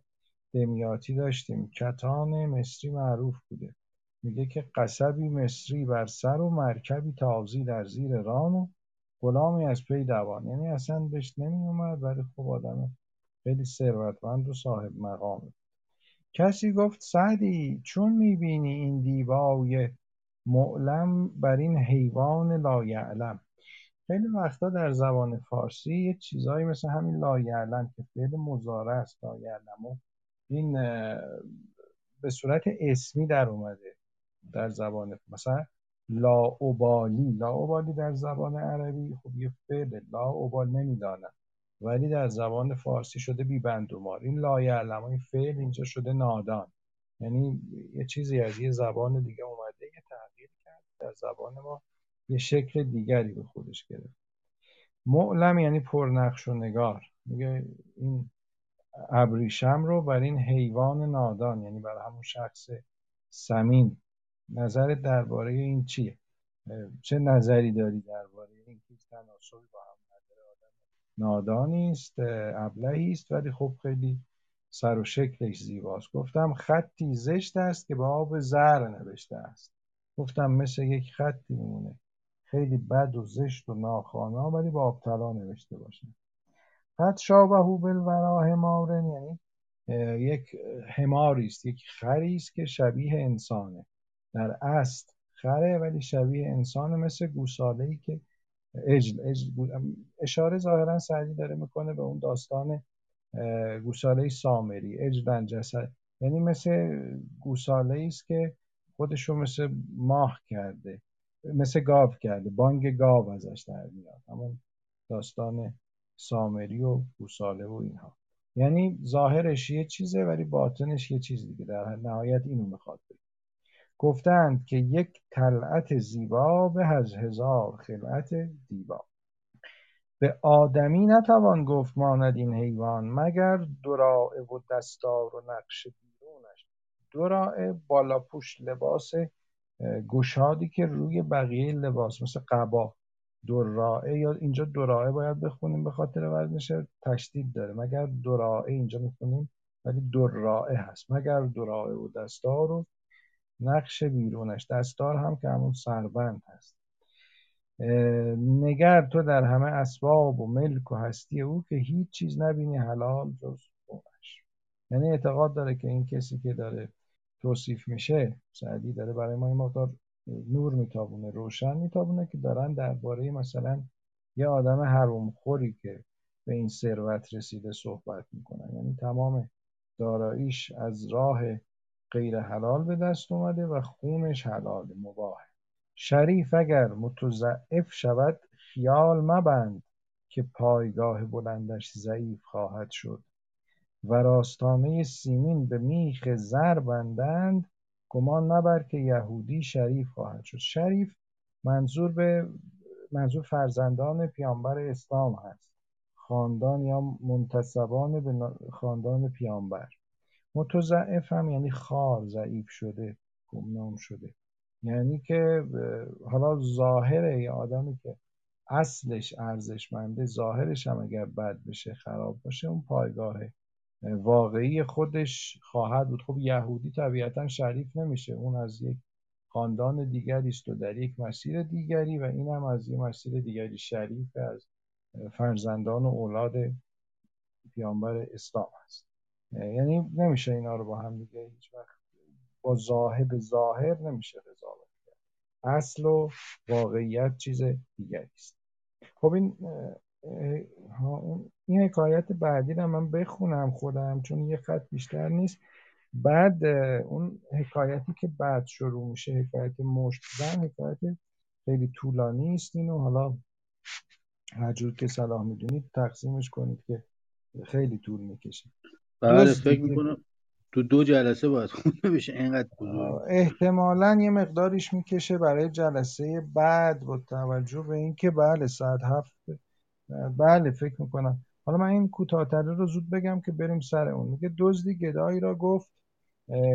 دمیاتی داشتیم. کتان مصری معروف بوده. میگه که قصبی مصری بر سر و مرکبی تازی در زیر ران و غلامی از پی دوان. یعنی اصلا بهش نمی اومد ولی خب آدم خیلی ثروتمند و صاحب مقامه کسی گفت سعدی چون می‌بینی این دیبای معلم بر این حیوان لایعلم خیلی وقتا در زبان فارسی یه چیزایی مثل همین لایعلم که فعل مزاره است لایعلم و این به صورت اسمی در اومده در زبان مثلا لاعبالی لاعبالی در زبان عربی خب یه فعل لاعبال نمی‌دانم. ولی در زبان فارسی شده بیبندومار. این لایعلم این فعل اینجا شده نادان. یعنی یه چیزی از یه زبان دیگه اومده یه تغییر کرد در زبان ما یه شکل دیگری به خودش گرفت. معلم یعنی پرنقش و نگار. میگه این ابریشم رو بر این حیوان نادان یعنی بر همون شخص سمین نظرت درباره این چیه؟ چه نظری داری درباره این که تناسبی با هم نداره؟ آدم نادانی است ابلهی است ولی خب خیلی سر و شکلش زیباست. گفتم خطی زشت است که با آب زهر نوشته است. گفتم مثل یک خطی میمونه. خیلی بد و زشت و ناخوانا ولی با آب طلا نوشته باشه قد شابه بالورا حمارن یعنی یک حماری است یک خری است که شبیه انسانه. در اصل خره ولی شبیه انسان مثل گوساله ای که اجل, اجل اشاره ظاهرا سعدی داره می‌کنه به اون داستان گوساله سامری اجلن جسد. یعنی مثل گوساله است که خودشو مثل ماه کرده مثل گاو کرده بانگ گاو ازش در میاد. همون داستان سامری و گوساله و اینها. یعنی ظاهرش یه چیزه ولی باطنش یه چیز دیگه. در نهایت اینو می‌خواد بگه. گفتند که یک طلعت زیبا به از هزار خلعت دیبا. به آدمی نتوان گفت ماند این حیوان مگر دراعه و دستار و نقش بیرونش. دراعه بالا پوش لباس گشادی که روی بقیه لباس مثل قبا. دراعه یا اینجا دراعه باید بخونیم به خاطر وزنش تشدید داره. مگر دراعه اینجا می‌خونیم؟ ولی دراعه هست. مگر دراعه و دستار و نقش بیرونش. دستار هم که همون سربند هست. نگر تو در همه اسباب و ملک و هستی او که هیچ چیز نبینی حلال جز خونش. یعنی اعتقاد داره که این کسی که داره توصیف میشه سعدی داره برای ما این مقدار نور میتابونه روشن میتابونه که دارن درباره مثلا یه آدم حروم خوری که به این ثروت رسیده صحبت می‌کنن. یعنی تمام داراییش از راه غیر حلال به دست اومده و خونش حلال مباهه شریف اگر متضعف شود خیال مبند که پایگاه بلندش ضعیف خواهد شد و راستانه سیمین به میخ زر بندند گمان مبر که یهودی شریف خواهد شد. شریف منظور به منظور فرزندان پیامبر اسلام هست. خاندان یا منتصبان به خاندان پیامبر. متضعف هم یعنی خار ضعیف شده گمنام شده. یعنی که حالا ظاهر یه آدمی که اصلش ارزشمنده ظاهرش هم اگر بد بشه خراب باشه اون پایگاه واقعی خودش خواهد بود. خب یهودی طبیعتا شریف نمیشه. اون از یک خاندان دیگری است و در یک مسیر دیگری و این هم از یک مسیر دیگری شریف از فرزندان و اولاد پیامبر اسلام است. یعنی نمیشه اینا رو با هم دیگه هیچ وقت با ظاهر به ظاهر نمیشه قضاوت کرد. اصل و واقعیت چیز دیگری است. خب این این حکایت بعدی رو من بخونم خودم چون یه خط بیشتر نیست. بعد اون حکایتی که بعد شروع میشه حکایت مشت زن حکایت خیلی طولانی است اینو. حالا هر جور که صلاح می‌دونید تقسیمش کنید که خیلی طول می‌کشه. بله فکر می‌کنم تو دو جلسه باید خونده بشه اینقدر احتمالا یه مقداریش می‌کشه برای جلسه بعد با توجه به اینکه بله ساعت هفت بله فکر می‌کنم. حالا من این کوتاهتره رو زود بگم که بریم سر اون. میگه دزدی گدایی را گفت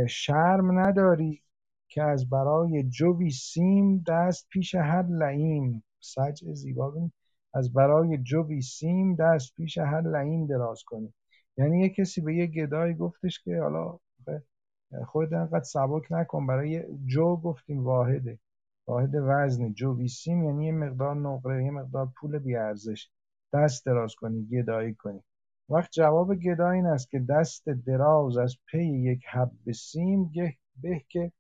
شرم نداری که از برای جوی سیم دست پیش هر لعیم سجع زیبا از برای جوی سیم دست پیش هر لعیم دراز کنی. یعنی یه کسی به یه گدایی گفتش که حالا خود انقدر سبک نکن برای جو گفتیم واحده. واحد وزن جو سیم یعنی یه مقدار نقره یه مقدار پول بیارزش دست دراز کنی گدایی کنی. وقت جواب گدا این است که دست دراز از پی یک حب سیم به که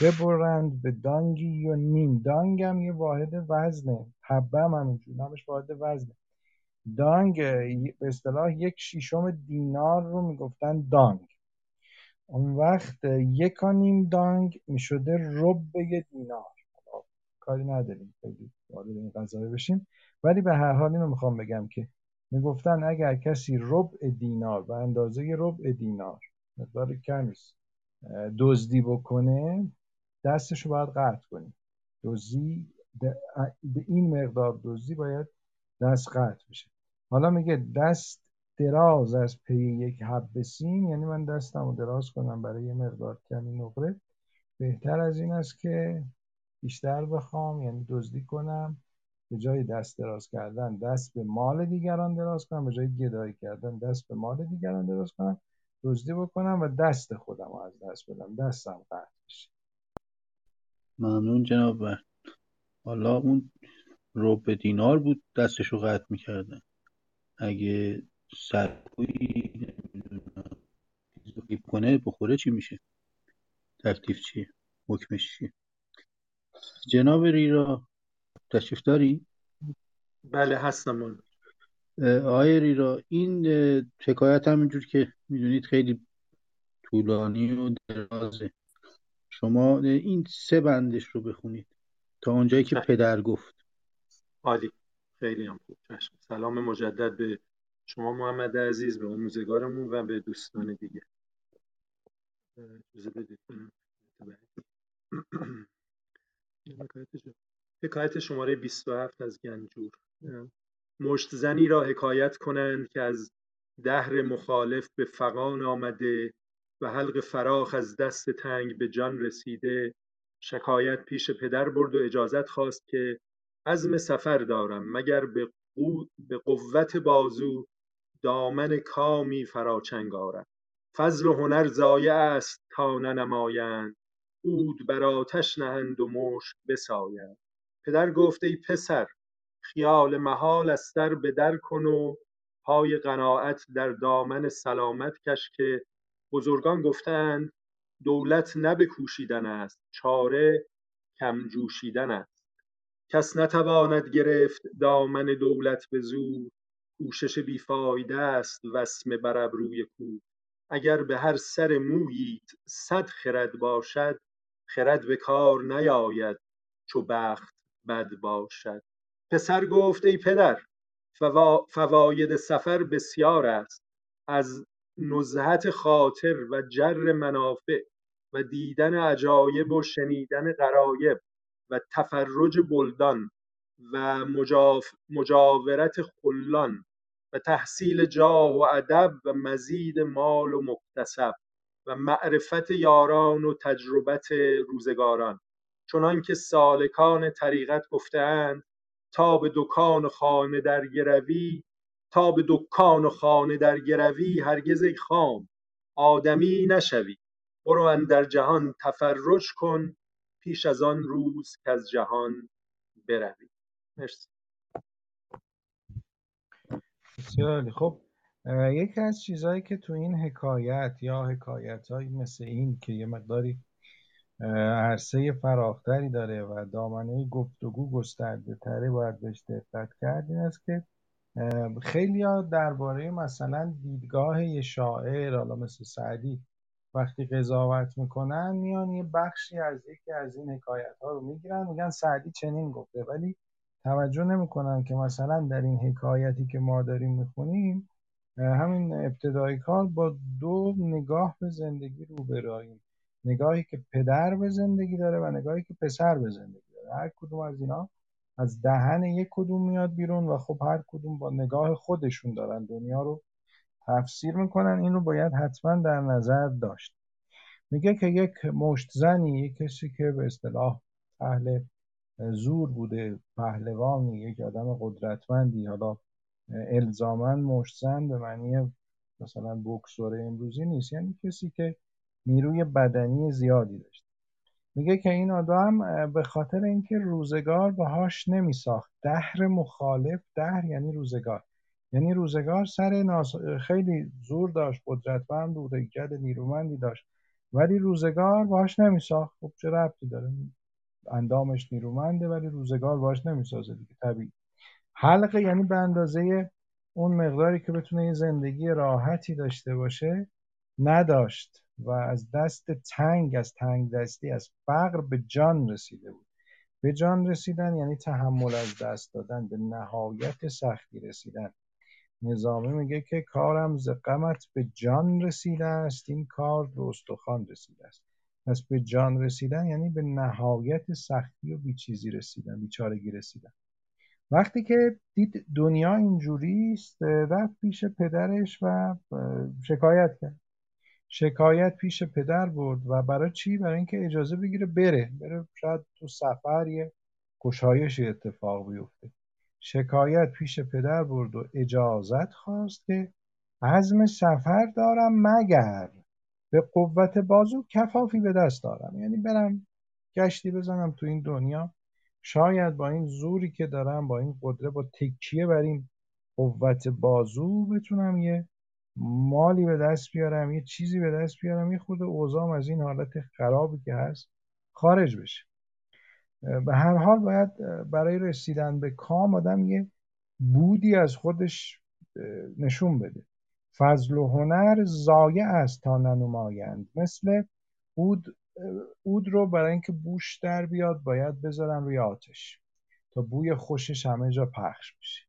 ببرند به دانگی و نیم. دانگ هم یه واحد وزنه. حبه هم همینجور نامش واحد وزنه. دانگ به اصطلاح یک شیشم دینار رو می‌گفتن دانگ. اون وقت یک نیم دانگ می‌شده رب یه دینار. کاری نداریم خیلی وارد این قضایه بشیم. ولی به هر حال اینو می‌خوام بگم که می‌گفتن اگر کسی ربع دینار به اندازه ربع دینار مقدار کمیست دزدی بکنه دستش رو باید قطع کنیم دزدی به این مقدار دزدی باید دست قطع بشه. حالا میگه دست دراز از پی یک حب سیم یعنی من دستم رو دراز کنم برای یه مقدار کمی نقره. بهتر از این است که بیشتر بخوام یعنی دزدی کنم به جای دست دراز کردن دست به مال دیگران دراز کنم به جای گدایی کردن دست به مال دیگران دراز کنم. دزدی بکنم و دست خودم رو از دست بدم. دستم قطع بشه. ممنون جناب حالا اون رب دینار بود دستش رو قطع می‌کردن. اگه سرکوی کنه بخوره چی میشه؟ تکلیف چیه؟ حکمش چیه؟ جناب ریرا تشریف داری؟ بله هستم. آقای ریرا این حکایت هم اینجور که می‌دونید خیلی طولانی و درازه. شما این سه بندش رو بخونید تا اونجایی که پدر گفت. عالی. خیلی هم خوب. سلام مجدد به شما محمد عزیز به آموزگارمون و به دوستان دیگه. حکایت شماره 27 از گنجور. مشت زنی را حکایت کنند که از دهر مخالف به فقان آمده و حلق فراخ از دست تنگ به جان رسیده شکایت پیش پدر برد و اجازت خواست که عزم سفر دارم مگر به, به قوت بازو دامن کامی فراچنگ آرم. فضل و هنر ضایع است تا ننمایند عود بر آتش نهند و مشک بسایند. پدر گفت ای پسر خیال محال از سر به در کن و پای قناعت در دامن سلامت کش که بزرگان گفتند دولت نه به کوشیدن است چاره کم جوشیدن است. کس نتواند گرفت دامن دولت به زور. کوشش بیفایده است وسمه بر ابروی کور اگر به هر سر موییت صد خرد باشد خرد به کار نیاید چو بخت بد باشد. پسر گفت ای پدر فوا... فواید سفر بسیار است. از نزهت خاطر و جر منافع و دیدن عجایب و شنیدن غرایب. و تفرج بلدان و مجاف... مجاورت خلان و تحصیل جاه و ادب و مزید مال و مکتسب و معرفت یاران و تجربت روزگاران. چنان که سالکان طریقت گفتهاند تا به دکان و خانه در گروی تا به دکان و خانه در گروی هرگز ای خام آدمی نشوی. برو در جهان تفرج کن پیش از آن روز که از جهان بروی مرسی. بسیار خب یکی از چیزهایی که تو این حکایت یا حکایت مثل این که یه مقداری عرصه فراختری داره و دامنه گفتگو گسترده تره باید بهش دقت کرد این است که خیلی درباره مثلا دیدگاه یه شاعر حالا مثل سعدی وقتی قضاوت می‌کنن میان یه بخشی از یکی از این حکایت ها رو می‌گیرن میگن سعدی چنین گفته. ولی توجه نمی‌کنن که مثلا در این حکایتی که ما داریم می‌خونیم همین ابتدای کار با دو نگاه به زندگی روبراییم نگاهی که پدر به زندگی داره و نگاهی که پسر به زندگی داره. هر کدوم از اینا از دهن یک کدوم میاد بیرون و خب هر کدوم با نگاه خودشون دارن دنیا رو تفسیر می‌کنن. این رو باید حتما در نظر داشت. میگه که یک مشت زنی کسی که به اصطلاح اهل زور بوده پهلوانی یک آدم قدرتمندی حالا الزاما مشت زن به معنی مثلا بکسور امروزی نیست. یعنی کسی که نیروی بدنی زیادی داشت. میگه که این آدم به خاطر اینکه روزگار باهاش نمیساخت. دهر مخالف دهر یعنی روزگار. یعنی روزگار سر ناس... خیلی زور داشت قدرتمند بود ایجاد نیرومندی داشت. ولی روزگار باهاش نمیساخت. خب چه ربطی داره؟ اندامش نیرومنده ولی روزگار باهاش نمی‌سازه دیگه. طبیعی. حلقه یعنی به اندازه اون مقداری که بتونه یه زندگی راحتی داشته باشه نداشت و از دست تنگ از تنگ دستی از فقر به جان رسیده بود. به جان رسیدن یعنی تحمل از دست دادن به نهایت سختی رسیدن. نظامی میگه که کارم ز غمت به جان رسیده است این کار به استخوان رسیده است. پس به جان رسیدن یعنی به نهایت سختی و بیچیزی رسیدن بیچارگی رسیدن. وقتی که دید دنیا اینجوری است رفت پیش پدرش و شکایت کرد. شکایت پیش پدر برد و برای چی؟ برای اینکه اجازه بگیره بره. بره شاید تو سفر یه گشایشی اتفاق بیفته. شکایت پیش پدر برد و اجازت خواست که عزم سفر دارم مگر. به قوت بازو کفافی به دست دارم. یعنی برم گشتی بزنم تو این دنیا. شاید با این زوری که دارم با این قدره با تکیه بر این قوت بازو بتونم یه مالی به دست بیارم یه چیزی به دست بیارم یه خود اوزام از این حالت خرابی که هست خارج بشه. به هر حال باید برای رسیدن به کام آدم یه بودی از خودش نشون بده. فضل و هنر زایع است تا ننمایند. مثل اود اود رو برای اینکه بوش در بیاد باید بذارن روی آتش تا بوی خوشش همه جا پخش بشه.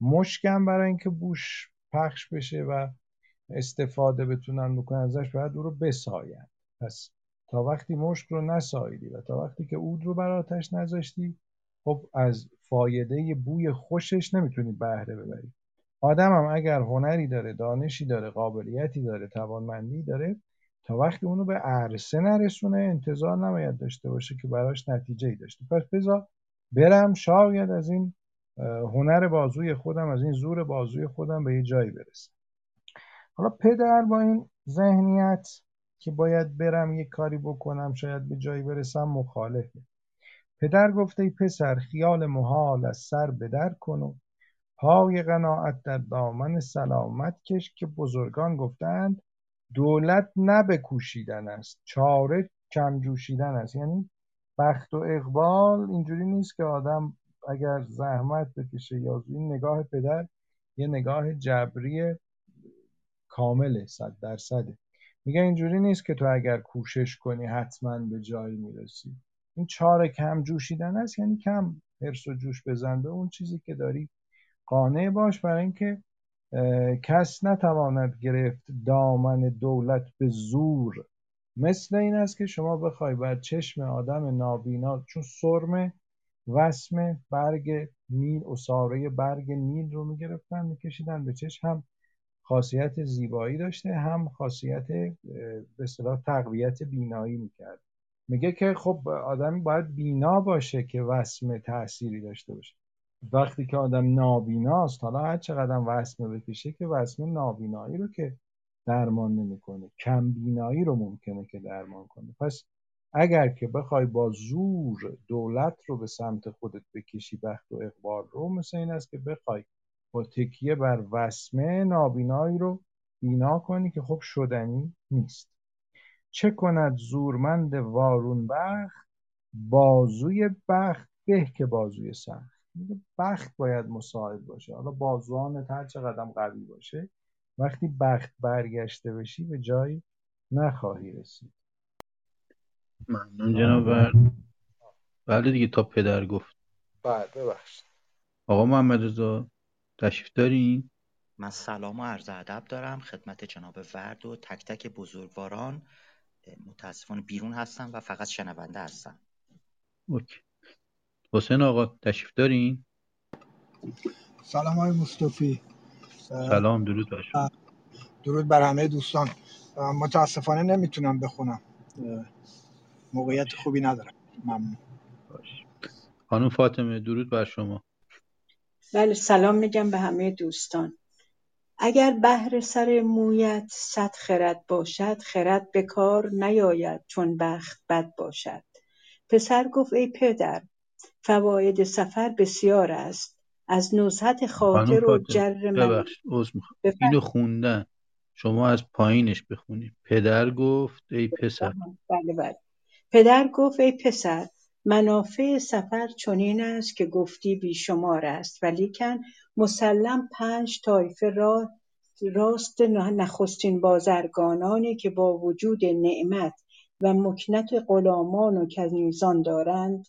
مشکم برای اینکه بوش پخش بشه و استفاده بتونن بکنن ازش باید او رو بساین پس تا وقتی مشک رو نساییدی و تا وقتی که اود رو بر آتش نذاشتی خب از فایده بوی خوشش نمی‌تونی بهره ببری. آدم هم اگر هنری داره دانشی داره قابلیتی داره توانمندی داره تا وقتی اونو به عرصه نرسونه انتظار نباید داشته باشه که براش نتیجه ای داشته. پس بذار برم شاید از این هنر بازوی خودم از این زور بازوی خودم به یه جایی برسم. حالا پدر با این ذهنیت که باید برم یک کاری بکنم شاید به جایی برسم مخالفه پدر گفته ای پسر خیال محال از سر بدر کن و پای قناعت در دامن سلامت کش که بزرگان گفتند دولت نه به کوشیدن است چاره کم جوشیدن است. یعنی بخت و اقبال اینجوری نیست که آدم اگر زحمت بکشه یا این نگاه پدر یه نگاه جبری کامله صد درصده. میگه اینجوری نیست که تو اگر کوشش کنی حتما به جایی می‌رسی. این چاره کم جوشیدن است یعنی کم حرس و جوش بزن به اون چیزی که داری. قانع باش برای اینکه کس نتواند گرفت دامن دولت به زور. مثل این است که شما بخوای بر چشم آدم نابینا چون سرمه وسم برگ نیل اصاره برگ نیل رو می‌گرفتن میکشیدن به چشم هم خاصیت زیبایی داشته هم خاصیت به اصطلاح تقویت بینایی می‌کرد. میگه که خب آدمی باید بینا باشه که وسم تأثیری داشته باشه. وقتی که آدم نابیناست حالا هر چقدر وسمه بکشه که وسم نابینایی رو که درمان نمی‌کنه. کم بینایی رو ممکنه که درمان کنه. پس اگر که بخوای با زور دولت رو به سمت خودت بکشی بخت و اقبال رو مثل این است که بخوای با تکیه بر وسمه نابینایی رو بینا کنی که خب شدنی نیست. چه کند زورمند وارون بخت؟ بازوی بخت به که بازوی سخت. بخت باید مساعد باشه. حالا بازوان هر چقدر قوی باشه؟ وقتی بخت برگشته بشی به جایی نخواهی رسید. ممنون جناب بله دیگه تا پدر گفت. بله ببخشید. آقا محمد رضا تشریف دارین؟ من سلام و عرض ادب دارم خدمت جناب ورد و تک تک بزرگواران. متاسفانه بیرون هستم و فقط شنونده هستم. اوکی. حسین آقا تشریف دارین؟ سلام های مصطفی. سلام درود بر شما. درود بر همه دوستان. متاسفانه نمی‌تونم بخونم. موقعیت خوبی ندارم. ممنون. باش. خانم فاطمه درود بر شما. بله سلام میگم به همه دوستان. اگر بهر سر مویت صد خرد باشد خرد به کار نیاید چون بخت بد باشد. پسر گفت ای پدر فواید سفر بسیار است. از نزهت خاطر و جر من اینو خوندن. شما از پایینش بخونید. پدر گفت ای پسر. بله بله. پدر گفت ای پسر منافع سفر چنین است که گفتی بیشمار است ولیکن مسلم پنج طایفه راه راست نخستین بازرگانانی که با وجود نعمت و مکنت غلامان و کنیزان دارند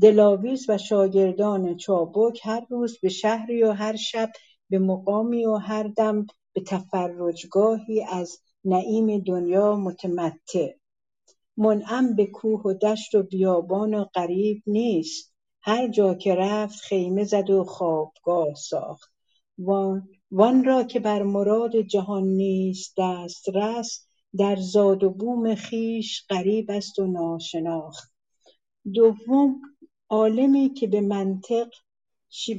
دلاویز و شاگردان چابک هر روز به شهری و هر شب به مقامی و هر دم به تفرجگاهی از نعیم دنیا متمتع. منعم به کوه و دشت و بیابان و غریب نیست. هر جا که رفت خیمه زد و خوابگاه ساخت. وان را که بر مراد جهان نیست دسترس در زاد و بوم خویش غریب است و ناشناخت. دوم عالمی که به منطق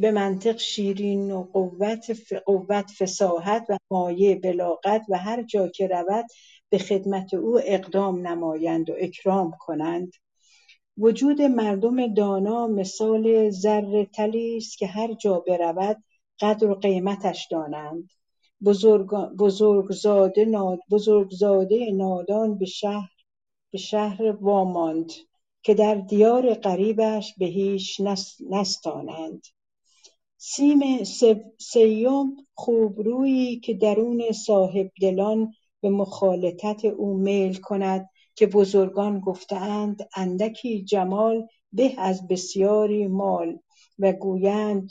به منطق شیرین و قوت قوت فصاحت و مایه بلاغت و هر جا که رود به خدمت او اقدام نمایند و اکرام کنند. وجود مردم دانا مثال زر طلی است که هر جا برود قدر و قیمتش دانند. بزرگ بزرگزاده ناد بزرگزاده نادان به شهر به شهر واماند که در دیار غریبش به هیچ نستانند. سیم سیم خوبرویی که درون صاحبدلان به مخالطت او میل کند که بزرگان گفته اند اندکی جمال به از بسیاری مال و گویند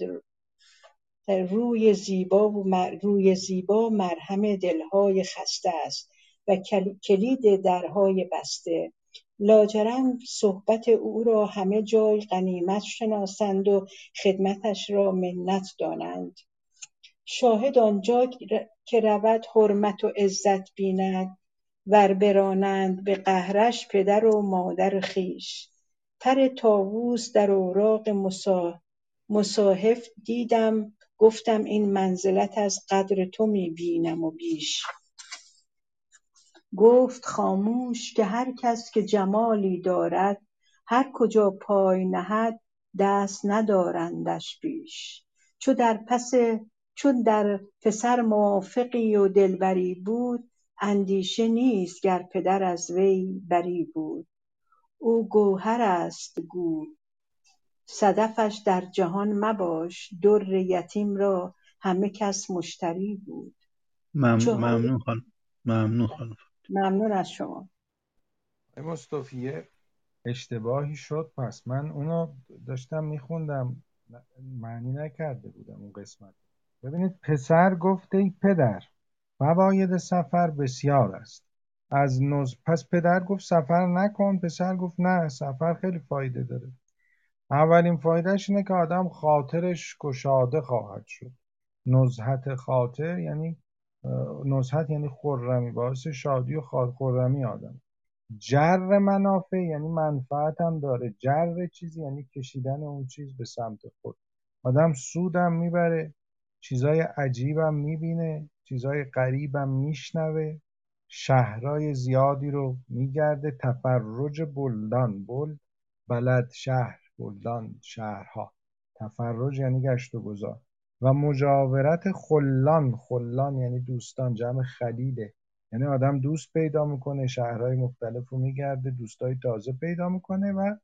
روی زیبا روی زیبا مرهم دلهای خسته است و کلید درهای بسته. لاجرم صحبت او را همه جای غنیمت شناسند و خدمتش را منت دانند. شاهد آنجا که رود حرمت و عزت بیند ور برانند به قهرش پدر و مادر خویش. پر طاووس در اوراق مصاحف دیدم گفتم این منزلت از قدر تو می بینم و بیش. گفت خاموش که هر کس که جمالی دارد هر کجا پای نهد دست ندارندش پیش. چو در پس چون در پسر موافقی و دلبری بود اندیشه نیست گر پدر از وی بری بود. او گوهر است گو صدفش در جهان مباش در یتیم را همه کس مشتری بود. ممنون خانم ممنون خانم. ممنون از شما. مصطفی اشتباهی شد. پس من اونو داشتم میخوندم. معنی نکرده بودم اون قسمت. ببینید پسر گفته ای پدر فواید سفر بسیار است. از نز... پس پدر گفت سفر نکن. پسر گفت نه سفر خیلی فایده داره. اولین فایدهش اینه که آدم خاطرش گشاده خواهد شد. نزهت خاطر یعنی نزهت یعنی خرمی باعث شادی و خرمی آدم. جر منافع یعنی منفعت هم داره. جر چیزی یعنی کشیدن اون چیز به سمت خود. آدم سودم می‌بره چیزای عجیبم می‌بینه چیزای غریبم میشنوه شهرهای زیادی رو میگرده. تفرج بلدان بلد بلد شهر بلدان شهرها. تفرج یعنی گشت و گذار. و مجاورت خلان. خلان یعنی دوستان جمع خلیله. یعنی آدم دوست پیدا می‌کنه شهرهای مختلف رو میگرده دوستای تازه پیدا می‌کنه و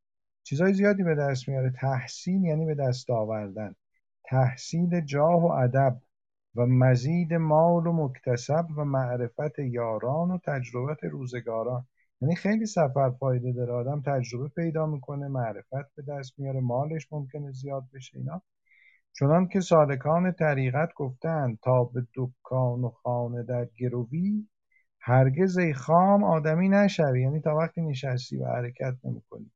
چیزهای زیادی به دست میاره. تحسین یعنی به دست آوردن. تحصیل جاه و ادب و مزید مال و مکتسب و معرفت یاران و تجربت روزگاران. یعنی خیلی سفر فایده داره. آدم تجربه پیدا می‌کنه معرفت به دست میاره مالش ممکنه زیاد بشه اینا. چنان که سالکان طریقت گفتند تا به دکان و خانه در گروی هرگز ای خام آدمی نشوی. یعنی تا وقتی نشستی و حرکت نمی‌کنی.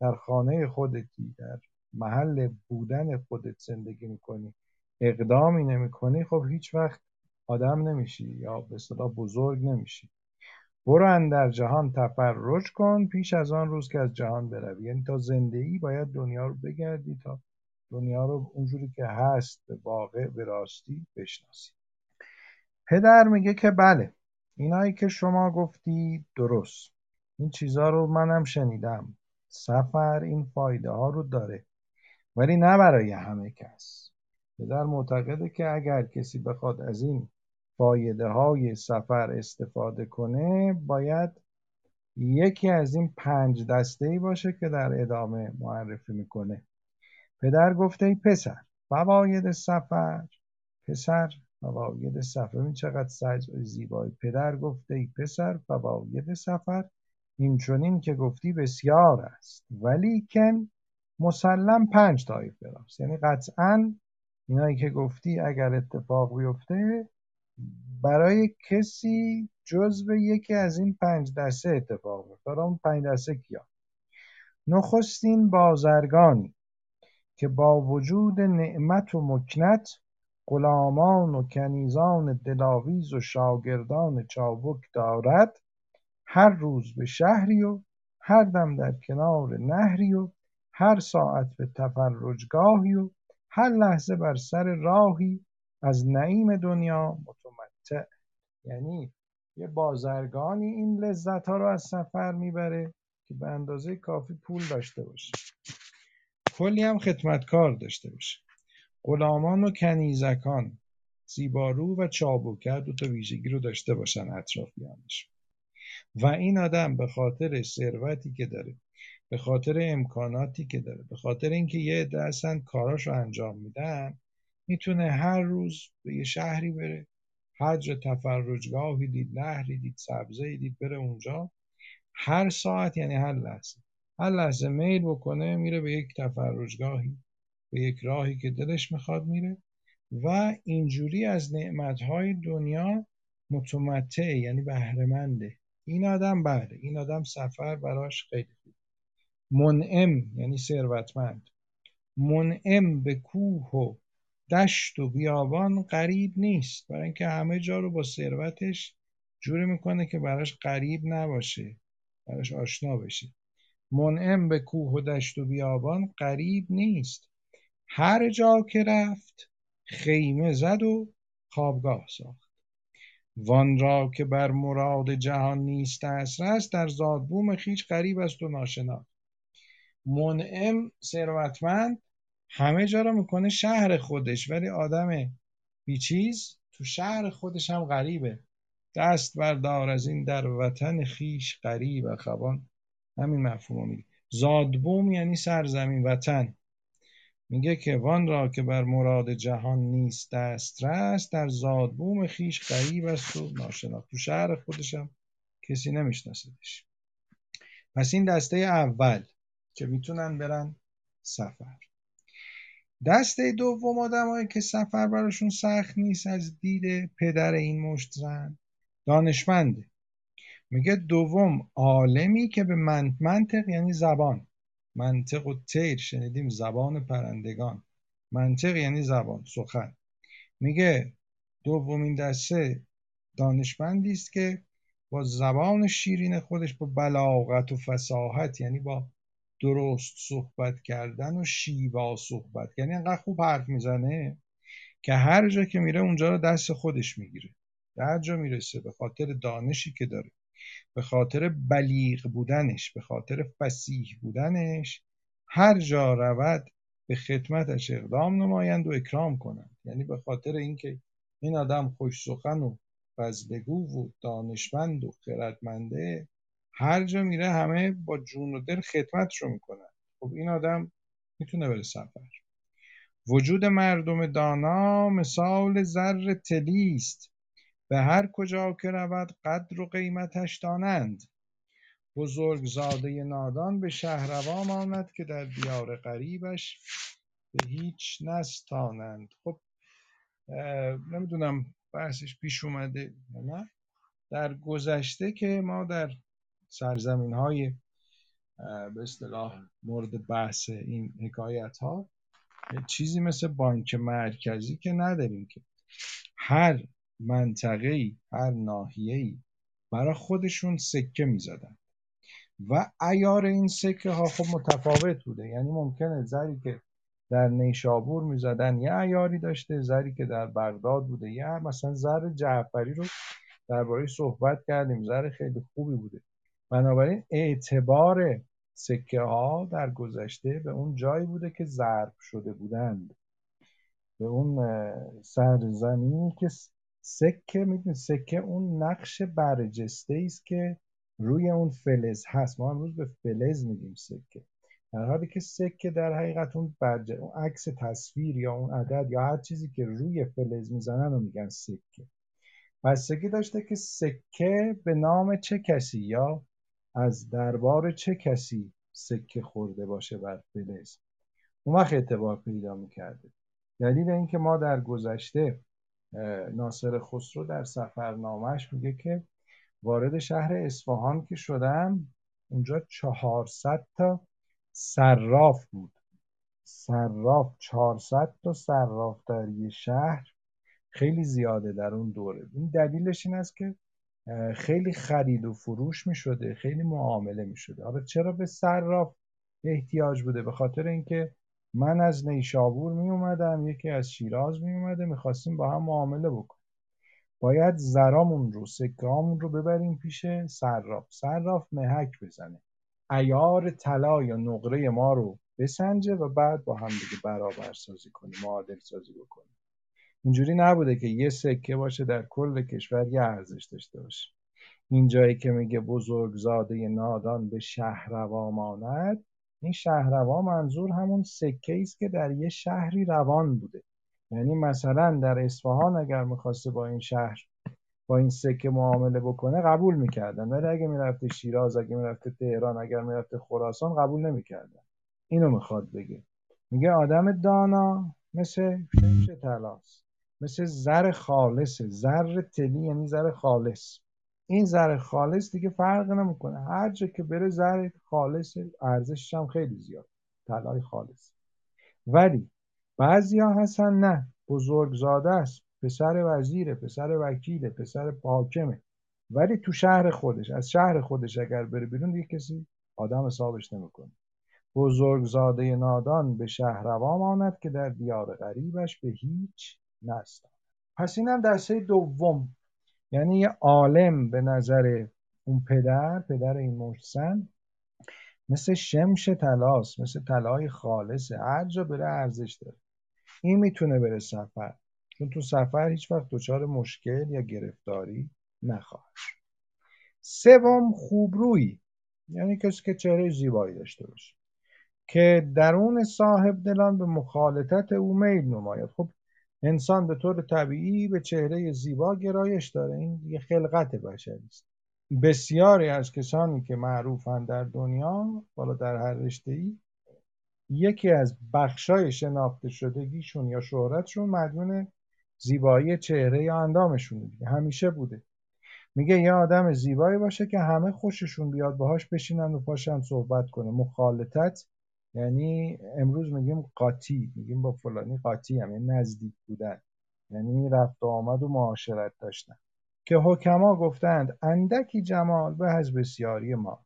در خانه خودتی در محل بودن خودت زندگی می‌کنی. اقدامی نمی‌کنی خب هیچ وقت آدم نمیشی یا به صدا بزرگ نمیشی. برو در جهان تفرج کن پیش از آن روز که از جهان بروی. یعنی تا زنده باید دنیا رو بگردی تا دنیا رو اونجوری که هست به واقع به راستی بشناسی پدر میگه که بله اینایی که شما گفتی درست. این چیزها رو منم شنیدم. سفر این فایده ها رو داره. ولی نه برای همه کس. پدر معتقده که اگر کسی بخواد از این فایده های سفر استفاده کنه باید یکی از این پنج دسته ای باشه که در ادامه معرفی می‌کنه. پدر گفته ای پسر فواید سفر. پسر فواید سفر. این چقدر سجع زیبایی. پدر گفته ای پسر فواید سفر. این چونین که گفتی بسیار است. ولی کن مسلم پنج طایفه راست یعنی قطعا اینایی که گفتی اگر اتفاق بیفته برای کسی جزو یکی از این پنج دسته اتفاق میفته اون پنج دسته کیا؟ نخستین بازرگانی. که با وجود نعمت و مکنت غلامان و کنیزان دلاویز و شاگردان چابک دارد هر روز به شهری و هر دم در کنار نهری و هر ساعت به تفرجگاهی و هر لحظه بر سر راهی از نعیم دنیا متمتع. یعنی یه بازرگانی این لذت ها رو از سفر می‌بره که به اندازه کافی پول داشته باشه. کلی هم خدمتکار داشته باشه. غلامان و کنیزکان زیبارو و چابوکر دو تا ویژگی رو داشته باشن اطرافیانش. و این آدم به خاطر ثروتی که داره به خاطر امکاناتی که داره به خاطر اینکه یه عده اصلا کاراش رو انجام میدن می‌تونه هر روز به یه شهری بره جا تفرجگاهی دید نهری دید سبزه دید بره اونجا. هر ساعت یعنی هر لحظه. هر لحظه میل بکنه میره به یک تفرجگاهی به یک راهی که دلش می‌خواد میره و اینجوری از نعمتهای دنیا متمتع یعنی بهرهمنده. این آدم بله این آدم سفر براش خیلی خوب. منعم یعنی ثروتمند. منعم به کوه و دشت و بیابان قریب نیست. برای اینکه همه جا رو با ثروتش جوری می‌کنه که براش قریب نباشه براش آشنا بشه. منعم به کوه و دشت و بیابان قریب نیست. هر جا که رفت خیمه زد و خوابگاه ساخت. وان را که بر مراد جهان نیست است در زادبوم خیش غریب است و ناشناس منعم ثروتمند همه جا رو می‌کنه شهر خودش ولی آدم بیچیز تو شهر خودش هم غریبه. دست بردار از این در وطن خیش غریب خبان همین مفهوم میگه. زادبوم یعنی سرزمین وطن. میگه که وان را که بر مراد جهان نیست دسترس در زادبوم خیش غریب است و ناشناخت. تو شهر خودشم کسی نمیشناسدش. پس این دسته اول که می‌تونن برن سفر. دسته دوم آدمایی که سفر براشون سخت نیست از دید پدر این مشت زن دانشمنده. میگه دوم عالمی که به منطق یعنی زبان. منطق و تیر شنیدیم زبان پرندگان. منطق یعنی زبان سخن. میگه دومین دسته دانشمندی است که با زبان شیرین خودش با بلاغت و فساحت یعنی با درست صحبت کردن و شیوا صحبت یعنی انقدر خوب حرف می‌زنه که هر جا که میره اونجا رو دست خودش می‌گیره. هر جا می‌رسه به خاطر دانشی که داره. به خاطر بلیغ بودنش به خاطر فسیح بودنش هر جا رود به خدمتش اقدام نمایند و اکرام کنند. یعنی به خاطر اینکه این آدم خوش سخن و فضلگو و دانشمند و خردمنده هر جا میره همه با جون و دل خدمتش رو می‌کنن. خب این آدم می‌تونه بره سفر. وجود مردم دانا مثال زر تلیست. به هر کجا که رود قدر و قیمتش دانند. زاده نادان به شهروا ماند که در دیار غریبش به هیچ نستانند. خب نمی‌دونم بحثش پیش اومده نه. در گذشته که ما در سرزمین های به اصطلاح مورد بحث این حکایت ها چیزی مثل بانک مرکزی که نداریم که هر منطقه‌ای هر ناحیه‌ای برای خودشون سکه می‌زدن. و ایار این سکه ها خب متفاوت بوده. یعنی ممکنه زری که در نیشابور می‌زدن یه ایاری داشته زری که در بغداد بوده. یه مثلا زر جعفری رو درباره صحبت کردیم زر خیلی خوبی بوده. بنابراین اعتبار سکه ها در گذشته به اون جایی بوده که ضرب شده بودند. به اون سرزمینی که سکه می‌دونید سکه اون نقش برجسته است که روی اون فلز هست. ما امروز به فلز میگیم سکه. در حالی که سکه در حقیقت اون, برج... اون عکس تصویر یا اون عدد یا هر چیزی که روی فلز می‌زنن رو میگن سکه. بستگی داشته که سکه به نام چه کسی یا از دربار چه کسی سکه خورده باشه بر فلز؟ اون وقت اعتبار پیدا می‌کرده. دلیل اینکه ما در گذشته ناصر خسرو در سفرنامهش میگه که وارد شهر اصفهان که شدم اونجا چهارصد تا صراف بود. صراف چهارصد تا صراف در یه شهر خیلی زیاده در اون دوره. این دلیلش این است که خیلی خرید و فروش می شده خیلی معامله می شده حالا چرا به صراف احتیاج بوده؟ به خاطر اینکه من از نیشابور می اومدم یکی از شیراز می اومده می‌خواستیم با هم معامله بکنیم. باید زرامون رو سکهامون رو ببریم پیش صراف. صراف محک بزنه. ایار طلا یا نقره ما رو بسنجه و بعد با هم دیگه برابر سازی کنیم معادل سازی بکنیم. اینجوری نبوده که یه سکه باشه در کل کشور یه ارزش داشته باشه. این جایی که میگه بزرگزاده نادان به شهروا ماند این شهروا منظور همون سکه است که در یه شهری روان بوده. یعنی مثلا در اصفهان اگر می‌خواسته با این شهر با این سکه معامله بکنه قبول می‌کردن. ولی اگه می‌رفته شیراز اگه می‌رفته تهران اگر می‌رفته خراسان قبول نمی‌کردن. اینو می‌خواد بگه. میگه آدم دانا مثل شمش تلاس مثل زر خالصه زر تلی یعنی زر خالص. این زر خالص دیگه فرق نمی‌کنه. هر جا که بره زر خالص ارزشش هم خیلی زیاد. طلای خالص. ولی بعضیا هستن نه. بزرگزاده است. پسر وزیره پسر وکیله پسر حاکمه ولی تو شهر خودش از شهر خودش اگر بره بیرون دیگه کسی آدم حسابش نمی‌کنه. بزرگزاده نادان به شهر روا ماند که در دیار غریبش به هیچ نستان پس اینم دسته دوم. یعنی یه عالم به نظر اون پدر پدر این محسن مثل شمش تلاست مثل طلای خالصه هر جا بره ارزش داره. این می‌تونه بره سفر چون تو سفر هیچ وقت دچار مشکل یا گرفتاری نخواهد سوم خوبرویی یعنی کسی که چهره زیبایی داشته باشه که درون صاحب دلان به مخالطت او میل نماید. خب انسان به طور طبیعی به چهره زیبا گرایش داره. این یه خلقت بشری است. بسیاری از کسانی که معروفند در دنیا بالا در هر رشته یکی از بخشای شناخته شدگیشون یا شهرتشون مدیون زیبایی چهره یا اندامشونه دیگه. همیشه بوده. میگه یه آدم زیبایی باشه که همه خوششون بیاد باهاش بشینن و پاشن صحبت کنه. مخالطت یعنی امروز میگیم قاطی میگیم با فلانی قاطی هم یعنی نزدیک بودن. یعنی رفت و آمد و معاشرت داشتن. که حکما گفتند اندکی جمال به از بسیاری ما.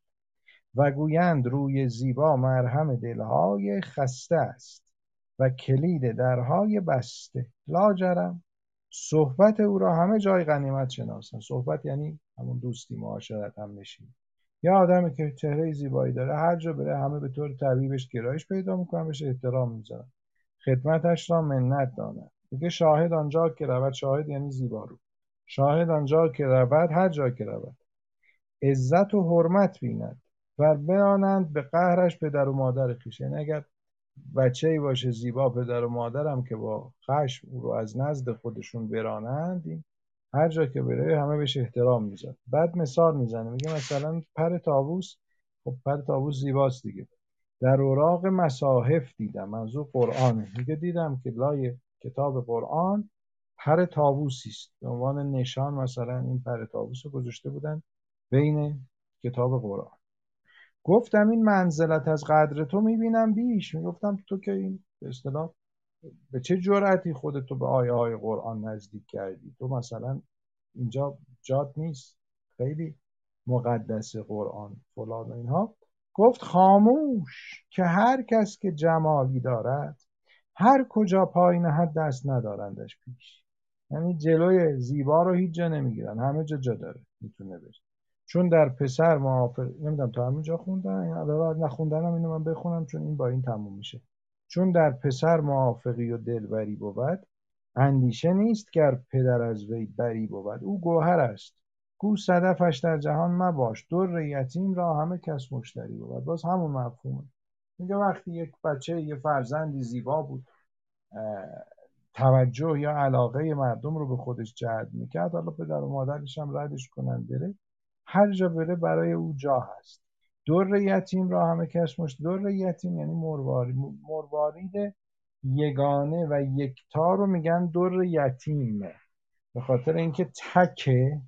و گویند روی زیبا مرهم دلهای خسته است و کلید درهای بسته. لاجرم صحبت او را همه جای غنیمت شناسند. صحبت یعنی همون دوستی معاشرت هم نشین یا آدمی که چهره زیبایی داره هر جا بره همه به طور طبیعی بهش گرایش پیدا می‌کنن بهش احترام می‌ذارن. خدمتش را منت دانند میگه شاهد آنجا که رود شاهد یعنی زیبارو. شاهد آنجا که رود هر جا که رود. عزت و حرمت بیند و بمانند به قهرش پدر و مادر خویش. یعنی اگر بچه ای باشه زیبا پدر و مادرم که با خشم او رو از نزد خودشون برانند این هر جا که بره همه بهش احترام می‌ذاره بعد مثال می‌زنه میگه مثلا پر تاووس خب پر تاووس زیباست دیگه. در اوراق مصاحف دیدم منظور قرآنه میگه دیدم که لای کتاب قرآن پر تاووسی است. به عنوان نشان مثلا این پر تاووس رو گذاشته بودن بین کتاب قرآن. گفتم این منزلت از قدر تو می‌بینم بیش. می‌گفتم تو که این به اصطلاح به چه جرأتی خودتو به آیه های قرآن نزدیک کردی؟ تو مثلا اینجا جاد نیست. خیلی مقدس قرآن فلان و اینها. گفت خاموش که هر کس که جمالی دارد هر کجا پای نهد دست ندارندش پیش. یعنی جلوی زیبا رو هیچ جا نمی‌گیرن. همه جا جا داره. می‌تونه بره. چون در پسر موافق نمی‌دونم تا همینجا خوندن؟ نخوندنم اینو من بخونم چون این با این تموم میشه. چون در پسر موافقی و دلبری بود اندیشه نیست گر پدر از وی بری بود. او گوهر است. گو صدفش در جهان مباش. در یتیم را همه کس مشتری بود. باز همون مفهومه. میگه وقتی یک بچه یه فرزندی زیبا بود توجه یا علاقه مردم رو به خودش جلب می‌کرد حالا پدر و مادرش هم ردش کنن بره. هر جا بره برای او جا هست در یتیم را همه کس مشت. در یتیم یعنی مروارید مروارید یگانه و یکتا رو میگن در یتیمه. به خاطر اینکه تکه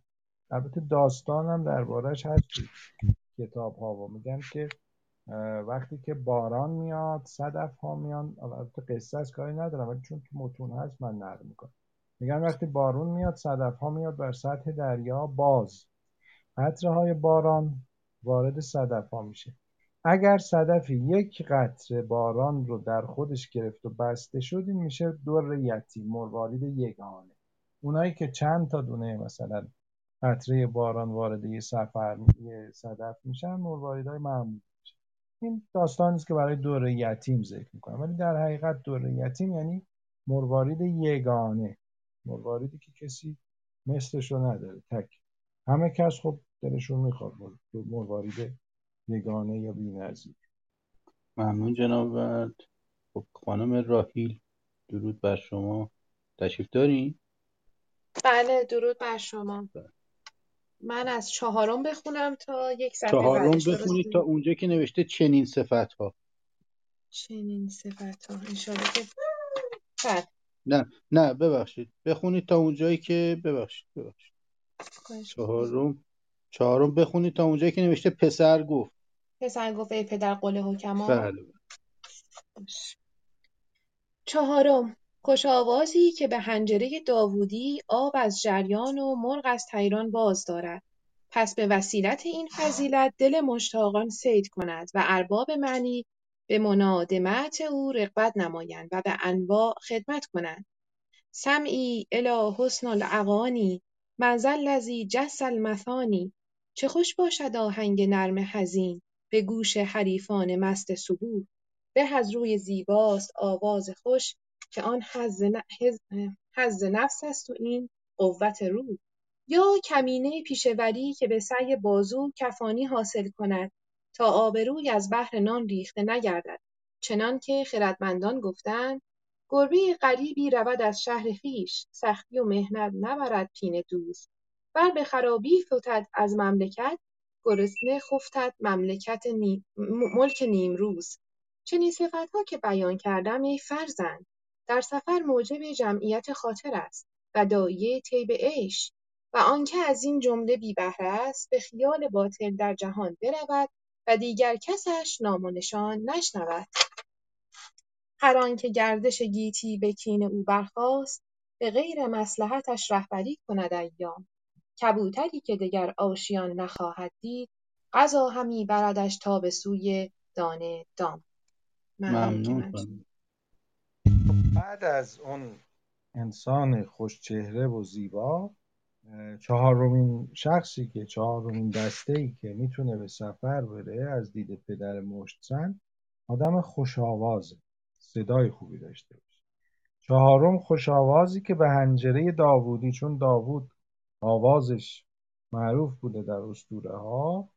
البته داستانم دربارش هست کتاب ها و میگن که وقتی که باران میاد صدف ها میان. البته قصه از کاری ندارم ولی چون تو متون هست من نقل می‌کنم. میگن وقتی بارون میاد صدف ها میاد بر سطح دریا باز. قطره های باران وارد صدف ها میشه. اگر صدفی یک قطره باران رو در خودش گرفت و بسته شد این میشه دور یتیم مروارید یگانه. اونایی که چند تا دونه مثلا قطره باران وارد یه سفر یه صدف میشن مرواریدهای معمولی میشن. این داستانی است که برای دور یتیم ذکر می‌کنم. ولی در حقیقت دور یتیم یعنی مروارید یگانه. مرواریدی که کسی مثلش رو نداره. تک. همه کس خب دلشون می‌خواد مروارید یگانه یا بی‌نظیر. ممنون جناب ورد. خب خانم راهیل درود بر شما. تشریف دارین؟ بله درود بر شما. من از چهارم بخونم تا یک صفحه چهارم بعدش بخونید تا؟ اونجا که نوشته چنین صفت ها چنین صفت ها انشالله که بله. نه نه ببخشید. بخونید تا اونجایی که ببخشید ببخشید. چهارم. چهارم بخونید تا اونجایی که نوشته پسر گفت. پسر گفت ای پدر قل حکما. بله. چهارم خوش آوازی که به حنجره داوودی آب از جریان و مرغ از طیران باز دارد. پس به وسیلت این فضیلت دل مشتاقان صید کند و ارباب معنی به منادمت او رغبت نمایند و به انواع خدمت کنند. سمعی الی حسن الاغانی من ذاالذی جس المثانی. چه خوش باشد آهنگ نرم حزین به گوش حریفان مست صبوح. به از روی زیباست آواز خوش که آن حظ نفس است و این قوت روح. یا کمینه پیشه وری که به سعی بازو کفانی حاصل کند تا آبروی از بهر نان ریخته نگردد. چنانکه خردمندان گفتند گربه غریبی رود از شهر خویش سختی و محنت نبرد پینه دوز ور به خرابی فتد از مملکت گرسنه خفتد مملکت ملک نیمروز. چنین صفتها که بیان کردم ای فرزند در سفر موجب جمعیت خاطر است و داعیه طیب عیش. و آنکه از این جمله بی بهره است به خیال باطل در جهان برود و دیگر کسش نام و نشان نشنود. هر آنکه گردش گیتی به کین او برخاست به غیر مصلحتش رهبری کند ایام. کبوتری که دگر آشیان نخواهد دید قضا همی بردش تا به سوی دانه دام. ممنون بعد از اون انسان خوشچهره و زیبا چهارمین شخصی که چهارمین دسته ای که می‌تونه به سفر بره از دید پدر مشتزن آدم خوشآوازه صدای خوبی داشته باشه. چهارم خوشآوازی که به هنجره داوودی چون داوود آوازش معروف بوده در اسطوره ها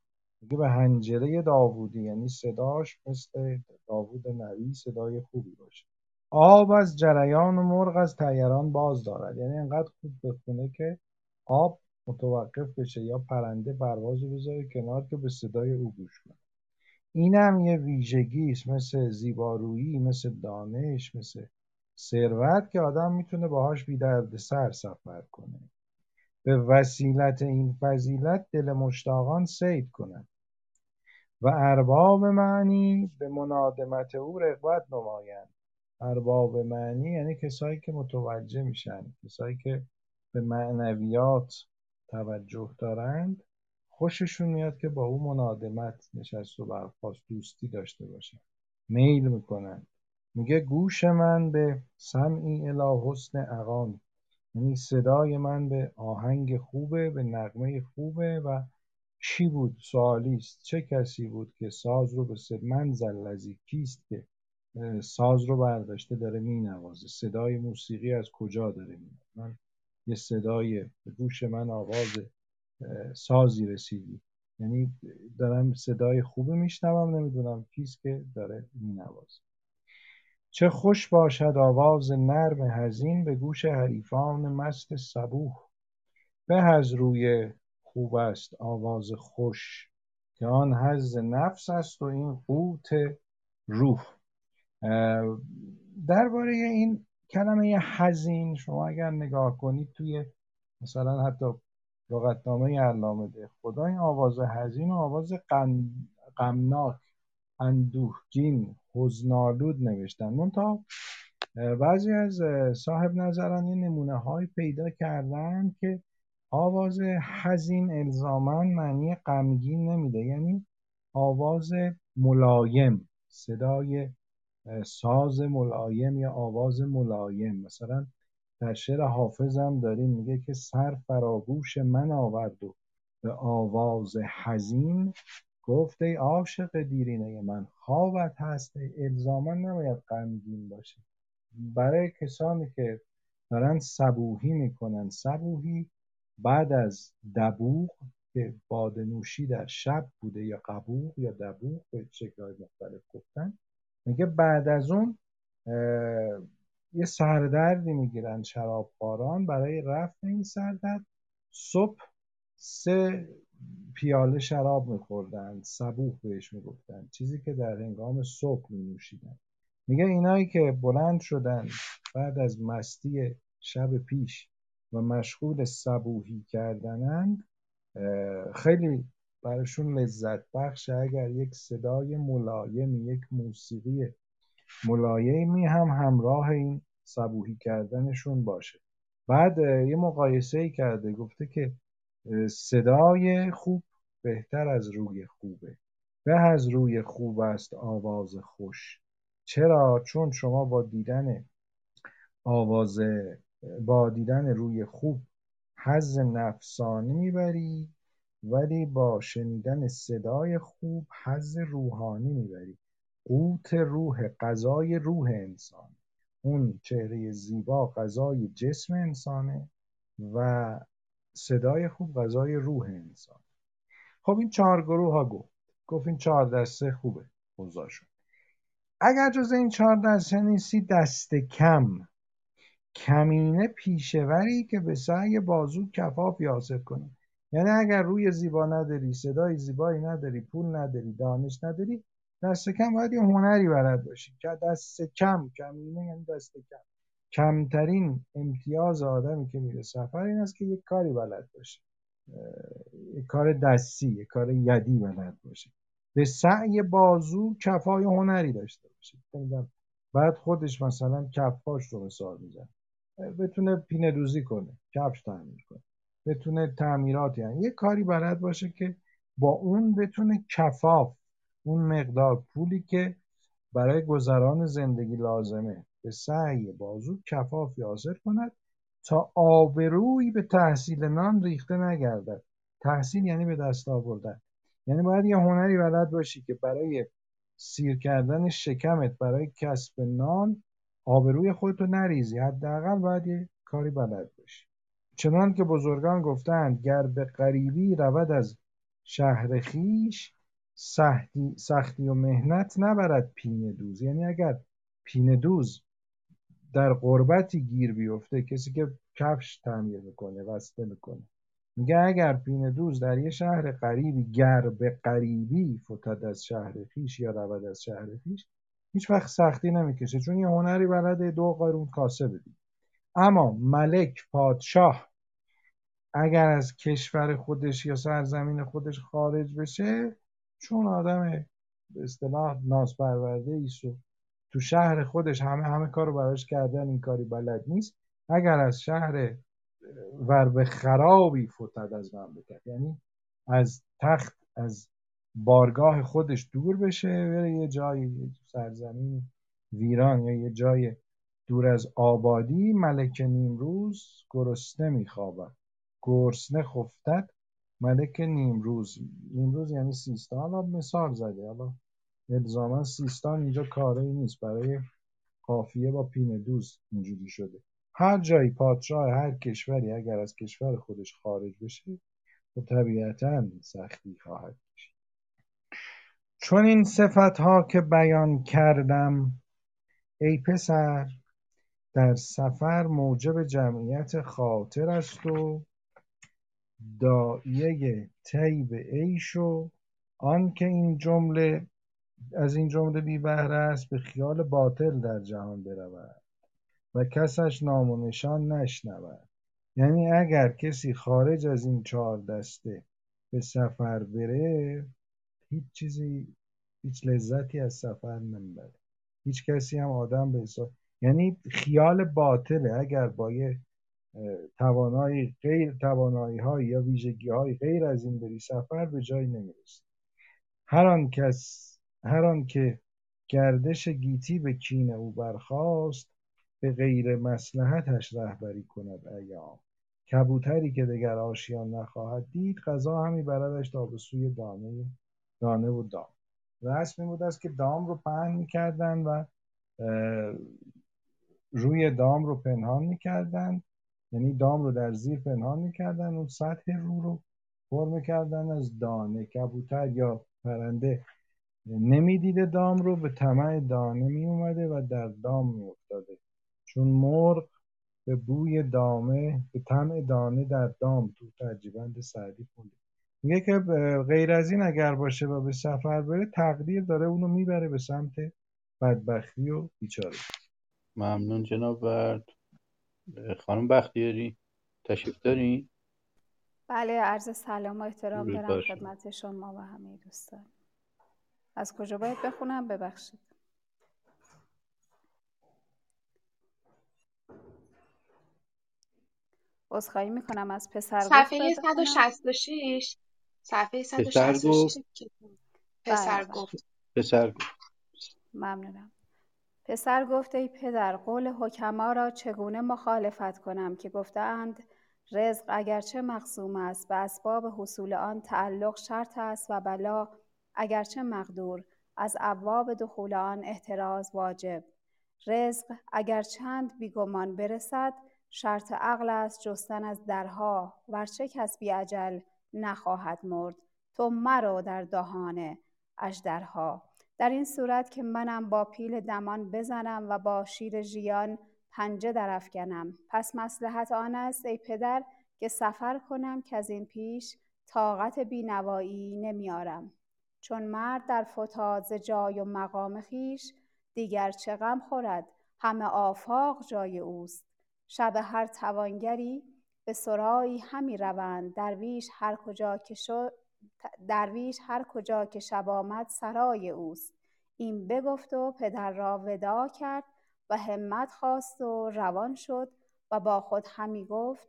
میگه به هنجره داوودی یعنی صداش مثل داوود نبی صدای خوبی باشه. آب از جریان و مرغ از تیران باز دارد. یعنی انقدر خوب بخونه که آب متوقف بشه یا پرنده پرواز بذاره کنار که به صدای او گوش کنه. اینم یه ویژگی است. مثل زیبارویی مثل دانش مثل ثروت که آدم می‌تونه باهاش بی سر سفر کنه. به وسیلت این فضیلت دل مشتاقان سید کند و ارباب معنی به منادمت او رغبت نمایند. ارباب معنی یعنی کسایی که متوجه میشن کسایی که به معنویات توجه دارند خوششون میاد که با او منادمت نشست و برخواست دوستی داشته باشن. میل می‌کنن. میگه گوش من به سمعی الی حسن اقام یعنی صدای من به آهنگ خوبه به نغمه خوبه و کی بود؟ سوالی است. چه کسی بود که ساز رو به صد منزل لذی کیست که ساز رو برداشته داره مینوازه؟ صدای موسیقی از کجا داره میاد؟ من یه صدای به گوش من آواز سازی رسیدی. یعنی دارم صدای خوبی میشنوم نمی‌دونم کیست که داره مینوازه. چه خوش باشد آواز نرم حزین به گوش حریفان مست صبوح. به از روی خوب است آواز خوش که آن حظ نفس است و این قوت روح. درباره این کلمه حزین شما اگر نگاه کنید توی مثلا حتی لغتنامه علامه ده خدا این آواز حزین و آواز غمناک اندوهگین حزنالود نوشتن. منتها بعضی از صاحب نظران یه نمونه های پیدا کردن که آواز حزین الزاما معنی غمگین نمیده. یعنی آواز ملایم صدای ساز ملایم یا آواز ملایم. مثلا در شعر حافظم داریم میگه که سر فراگوش من آورد و به آواز حزین گفت ای عاشق دیرینه من خوابت هست الزاما نباید غمگین باشه برای کسانی که دارن صبوهی می‌کنن صبوهی بعد از دبوغ که بادنوشی در شب بوده یا قبوغ یا دبوغ به شکلهای مختلف گفتن میگه بعد از اون یه سردردی می‌گیرن شرابخواران برای رفع این سردرد. صبح سه پیاله شراب میخوردن صبوح بهش می‌گفتن. چیزی که در هنگام صبح نوشیدن میگه اینایی که بلند شدن بعد از مستی شب پیش و مشغول صبوحی کردنند خیلی براشون لذت بخشه اگر یک صدای ملایم یک موسیقی ملایمی هم همراه این صبوحی کردنشون باشه. بعد یه مقایسه ای کرده گفته که صدای خوب بهتر از روی خوبه. به از روی خوب است آواز خوش. چرا؟ چون شما با دیدن آواز با دیدن روی خوب حظ نفسانی می‌بری ولی با شنیدن صدای خوب حظ روحانی می‌بری. قوت روح غذای روح انسان. اون چهره زیبا غذای جسم انسانه و صدای خوب غذای روح انسان. خب این چهار گروه ها گفت. گفت این چهار دسته خوبه. اوضاعشون اگر جز این چهار دسته نیستی دست کم. کمینه پیشوری که به سعی بازو کفاف حاصل کنه یعنی اگر روی زیبا نداری صدای زیبایی نداری پول نداری دانش نداری دست کم باید یه هنری بلد باشی. که دست کم کمینه یعنی دست کم. کمترین امتیاز آدمی که میره سفر این است که یک کاری بلد باشه. یک کار دستی یک کار یدی بلد باشه. به سعی بازو کفای هنری داشته باشه. بعد خودش مثلا کفاش رو مثال میزن بتونه پینه دوزی کنه کفش تعمیر کنه. بتونه تعمیرات یعنی یه کاری بلد باشه که با اون بتونه کفاف اون مقدار پولی که برای گذران زندگی لازمه. به سعی بازو کفاف حاصل کند تا آبروی به تحصیل نان ریخته نگردد. تحصیل یعنی به دست آوردن. یعنی باید یه هنری بلد باشی که برای سیر کردن شکمت برای کسب نان آبروی خودتو نریزی. حداقل باید یه کاری بلد باشی. چنان که بزرگان گفتند گر به غریبی رود از شهر خیش سختی, سختی و مهنت نبرد پینه دوز. یعنی اگر پینه دوز در قربتی گیر بیفته کسی که کفش تعمیر می‌کنه وصله می‌کنه. میگه اگر پینه دوز در یه شهر قریبی گر به قریبی فتد از شهر خیش یا رود از شهر خیش هیچ وقت سختی نمی‌کشه چون یه هنری بلده دو قارون کاسه بدی. اما ملک پادشاه اگر از کشور خودش یا سرزمین خودش خارج بشه چون آدم به اصطلاح ناز پرورده تو شهر خودش همه همه کارو براش کردن این کاری بلد نیست. اگر از شهر ور به خرابی فتد از مملکت یعنی از تخت از بارگاه خودش دور بشه بره یه جایی سرزمین ویران یا یه جای دور از آبادی ملک نیمروز گرسنه میخوابد. گرسنه خفتد ملک نیمروز. نیمروز یعنی سیستان مثال زده. حالا الزاما سیستان اینجا کاری نیست. برای قافیه با پین دوز اینجوری شده. هر جایی پادشاه هر کشوری اگر از کشور خودش خارج بشه و خب طبیعتا سختی خواهد کشید چون این صفت ها که بیان کردم ای پسر در سفر موجب جمعیت خاطر است و داعیه طیب عیش و آنکه این جمله از این جمله بی بهره است به خیال باطل در جهان برود و کسش نام و نشان نشنود. یعنی اگر کسی خارج از این چهار دسته به سفر بره هیچ چیزی هیچ لذتی از سفر نمی‌بره. هیچ کسی هم آدم به حساب یعنی خیال باطله. اگر با یه توانایی غیر توانایی های یا ویژگی های غیر از این بری سفر به جایی نمی‌رسی. هر آن کس هر آن که گردش گیتی به کین او برخاست به غیر مصلحتش رهبری کند ایام. کبوتری که دگر آشیان نخواهد دید غذا همی بردش تا به سوی دانه دانه و دام. رسم بود است که دام رو پهن می‌کردن و روی دام رو پنهان می‌کردن یعنی دام رو در زیر پنهان می‌کردن اون سطح رو رو پر می‌کردن از دانه کبوتر یا پرنده. نمی‌دیده دام رو به طمع دانه می اومده و در دام می افتاده چون مرغ به بوی دامه به طمع دانه در دام تو ترجیبند سعدی خونده. میگه که غیر از این اگر باشه و به سفر بره تقدیر داره اونو می‌بره به سمت بدبختی و بیچاره. ممنون جناب برد خانم بختیاری تشریف داری؟ بله عرض سلام و احترام دارم خدمت شما و همه دوستان. از کجا باید بخونم؟ ببخشید. عذرخواهی می‌کنم از پسر صفحه 166 صفحه 166 پسر بله. گفت. پسر گفت. ممنونم. پسر گفت ای پدر قول حکما را چگونه مخالفت کنم که گفتند رزق اگرچه مقسوم است به اسباب حصول آن تعلق شرط است و بلا اگرچه مقدور از ابواب دخول آن احتراز واجب. رزق اگر چند بیگمان برسد شرط عقل است جستن از درها ورچه کس بی اجل نخواهد مرد. تو مرو در دهان اژدرها. در این صورت که منم با پیل دمان بزنم و با شیر ژیان پنجه درافکنم پس مصلحت آن است ای پدر که سفر کنم که از این پیش طاقت بینوایی نمیارم. چون مرد در فتاد ز جای و مقام خویش دیگر چه غم خورد؟ همه آفاق جای اوست. شب هر توانگری به سرایی همی روند. درویش هر کجا که شد درویش هر کجا که شب آمد سرای اوست. این بگفت و پدر را وداع کرد و همت خواست و روان شد و با خود همی گفت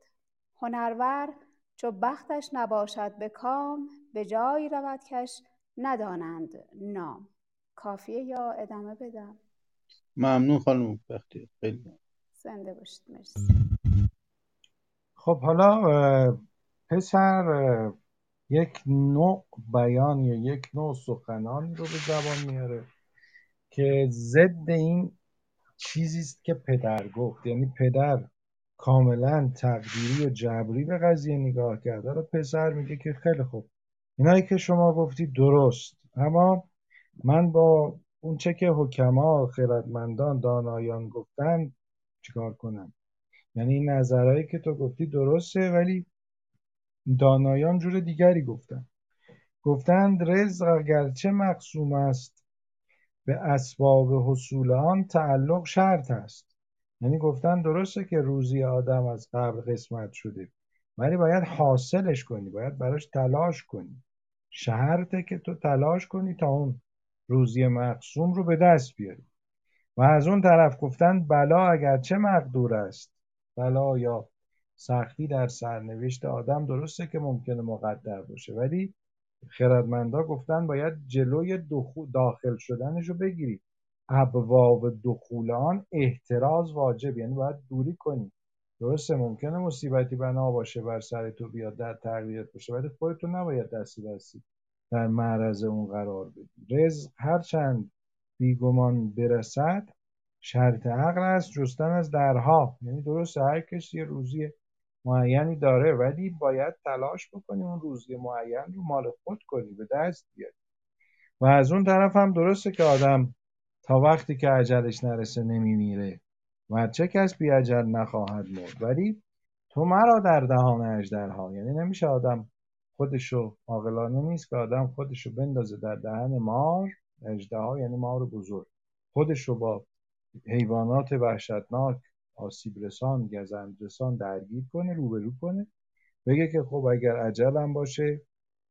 هنرور چو بختش نباشد به کام به جایی رود کش ندانند. نام کافیه یا ادامه بدم؟ ممنون خانم بختی خیلی زنده باشید. مرسی. خب حالا پسر یک نوع بیان یا یک نوع سخنانی رو به زبان میاره که ضد این چیزی است که پدر گفت. یعنی پدر کاملا تقدیری و جبری به قضیه نگاه کرده. رو پسر میگه که خیلی خوب. اینایی که شما گفتی درست. اما من با اون چه که حکما خردمندان دانایان گفتن چیکار کنم؟ یعنی این نظرهایی که تو گفتی درسته ولی دانایان جور دیگری گفتن. گفتند رزق اگرچه مقسوم است به اسباب حصول آن تعلق شرط است. یعنی گفتن درسته که روزی آدم از قبل قسمت شده ولی باید حاصلش کنی باید براش تلاش کنی. شرطه که تو تلاش کنی تا اون روزی مقسوم رو به دست بیاری. و از اون طرف گفتن بلا اگرچه مقدور است. بلا یا سختی در سرنوشت آدم درسته که ممکنه مقدر باشه ولی خردمندا گفتن باید جلوی داخل شدنش رو بگیری. ابواب دخول آن احتراز واجب یعنی باید دوری کنی. درسته ممکنه مصیبتی بنا باشه بر سر تو بیاد در تغییرت باشه ولی خودتو نباید دستی دستی در معرض اون قرار بدی. رزق هرچند بیگمان برسد شرط عقل است جستن از درها. یعنی درسته هر کسی یه روزی معینی داره ولی باید تلاش بکنی اون روزی معین رو مال خود کنی به دست بیاری. و از اون طرف هم درسته که آدم تا وقتی که عجلش نرسه نمیمیره. و چه کس بی عجل نخواهد مرد. ولی تو مرا در دهان اژدرها یعنی نمیشه آدم خودشو عاقلانه نیست که آدم خودشو بندازه در دهن مار. اژدها یعنی مار بزرگ. خودشو با حیوانات وحشتناک آسیب رسان گزند رسان درگیر کنه روبرو کنه. بگه که خب اگر عجلم باشه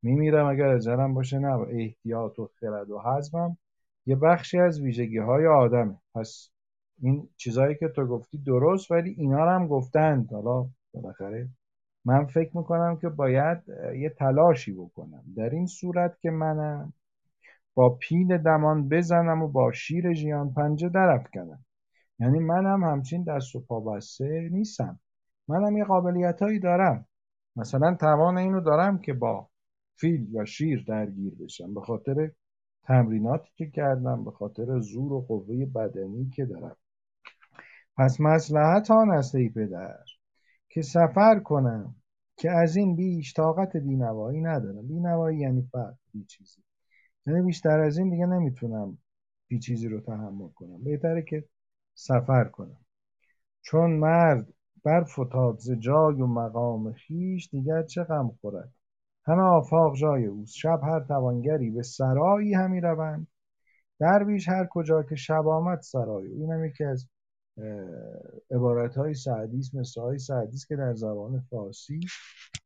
میمیرم. اگر عجلم باشه نه. احتیاط و خرد و حزمم یه بخشی از ویژگی های آدمه. پس این چیزهایی که تو گفتی درست ولی اینا هم گفتند. حالا بالاخره من فکر می‌کنم که باید یه تلاشی بکنم. در این صورت که منم با پیل دمان بزنم و با شیر ژیان پنجه درافکنم. یعنی منم همچین دست و بسته نیستم. منم یه قابلیت هایی دارم. مثلا توان اینو دارم که با فیل یا شیر درگیر بشم. به خاطر تمریناتی که کردم به خاطر زور و قوه بدنی که دارم. پس مسلحت آن است ای پدر که سفر کنم که از این بیش طاقت بینوایی ندارم. بینوایی یعنی فرق بی چیزی. یعنی بیشتر از این دیگه نمی‌تونم بی چیزی رو تحمل کنم. بهتره که سفر کنم. چون مرد بر فتاد ز جای و مقام خیش دیگر چه غم خورد؟ همه آفاق جای اوست. شب هر توانگری به سرایی همی روند. درویش هر کجا که شب آمد سرای این هم یکی از عبارت های سعدیس مثل های سعدیس که در زبان فارسی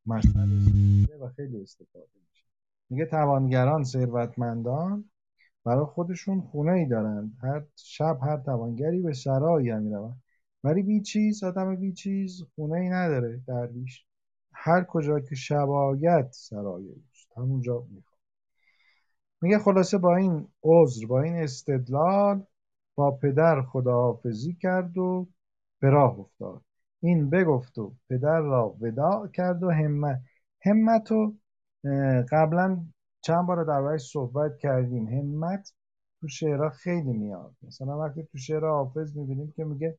مثل و خیلی استفاده میشه. میگه توانگران ثروتمندان برای خودشون خونه ای دارند هر شب هر توانگری به سرایی همی روند ولی بی چیز آدم بی چیز خونه ای نداره. درویش هر کجا که شب آید سرای اوست. همونجا می‌خواد. میگه خلاصه با این عذر با این استدلال با پدر خداحافظی کرد و به راه افتاد. این بگفت و پدر را وداع کرد و همت همت رو قبلا چند بار دربارش صحبت کردیم. همت تو شعرها خیلی میاد. مثلا وقتی تو شعر حافظ می‌بینیم که میگه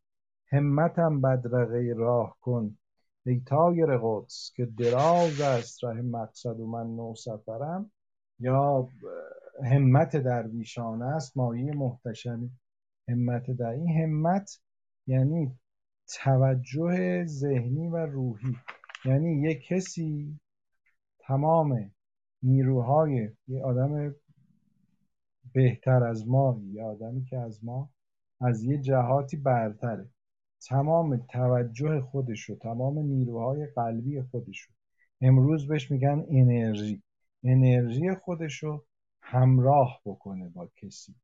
همتم بدرقه راه کن ای تایر قدس که دراز است ره مقصد و من نو سفرم. یا همت درویشانه است مایه محتشمی. همت در این همت یعنی توجه ذهنی و روحی. یعنی یک کسی تمام نیروهای یه آدم بهتر از ما یه آدمی که از ما از یه جهاتی برتره. تمام توجه خودشو تمام نیروهای قلبی خودشو. امروز بهش میگن انرژی. انرژی خودشو همراه بکنه با کسی.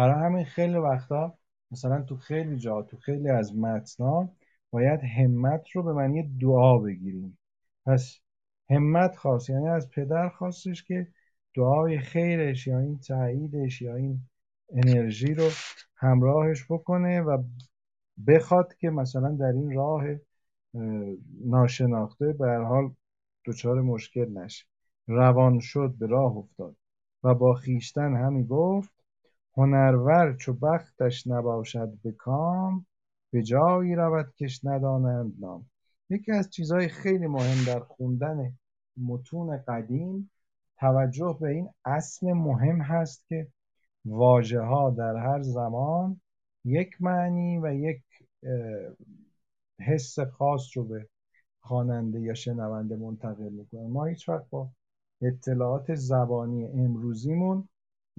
برای همین خیلی وقتا مثلا تو خیلی جا تو خیلی از متنا باید همت رو به معنی دعا بگیریم. پس همت خواست یعنی از پدر خواستش که دعای خیرش یا این تاییدش یا این انرژی رو همراهش بکنه و بخواد که مثلا در این راه ناشناخته به هر حال دچار مشکل نشه. روان شد به راه افتاد و با خیشتن همی گفت هنرور چو بختش نباشد به کام به جایی رود کش ندانند نام. یکی از چیزهای خیلی مهم در خوندن متون قدیم توجه به این اصل مهم هست که واژه ها در هر زمان یک معنی و یک حس خاص رو به خواننده یا شنونده منتقل می‌کنه ما هیچ وقت با اطلاعات زبانی امروزیمون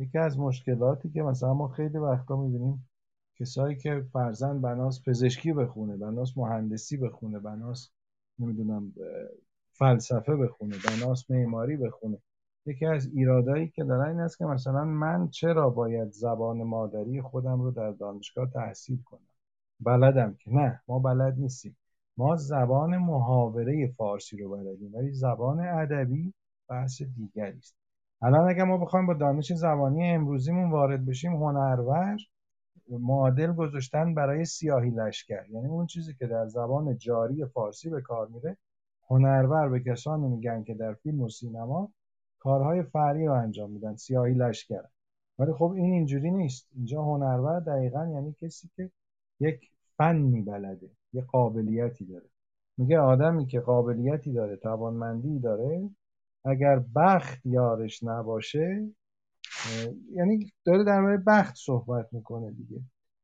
یکی از مشکلاتی که مثلا ما خیلی وقتا می‌بینیم کسایی که فرزن بناس پزشکی بخونه بناس مهندسی بخونه بناس نمی‌دونم فلسفه بخونه بناس معماری بخونه یکی از ایرادایی که دارن این است که مثلا من چرا باید زبان مادری خودم رو در دانشگاه تحصیل کنم؟ بلدم که نه ما بلد نیستیم. ما زبان محاوره فارسی رو بلدیم ولی زبان ادبی بحث دیگری است. الان اگر ما بخوایم با دانش زبانی امروزیمون وارد بشیم هنرور معادل گذاشتن برای سیاهی لشکر. یعنی اون چیزی که در زبان جاری فارسی به کار میره هنرور به کسانی میگن که در فیلم و سینما کارهای فعلی رو انجام میدن سیاهی لشکر. ولی خب این اینجوری نیست. اینجا هنرور دقیقا یعنی کسی که یک فنی بلده یه قابلیتی داره. میگه آدمی که قابلیتی داره توانمندی داره اگر بخت یارش نباشه یعنی داره در مورد بخت صحبت می‌کنه دیگه.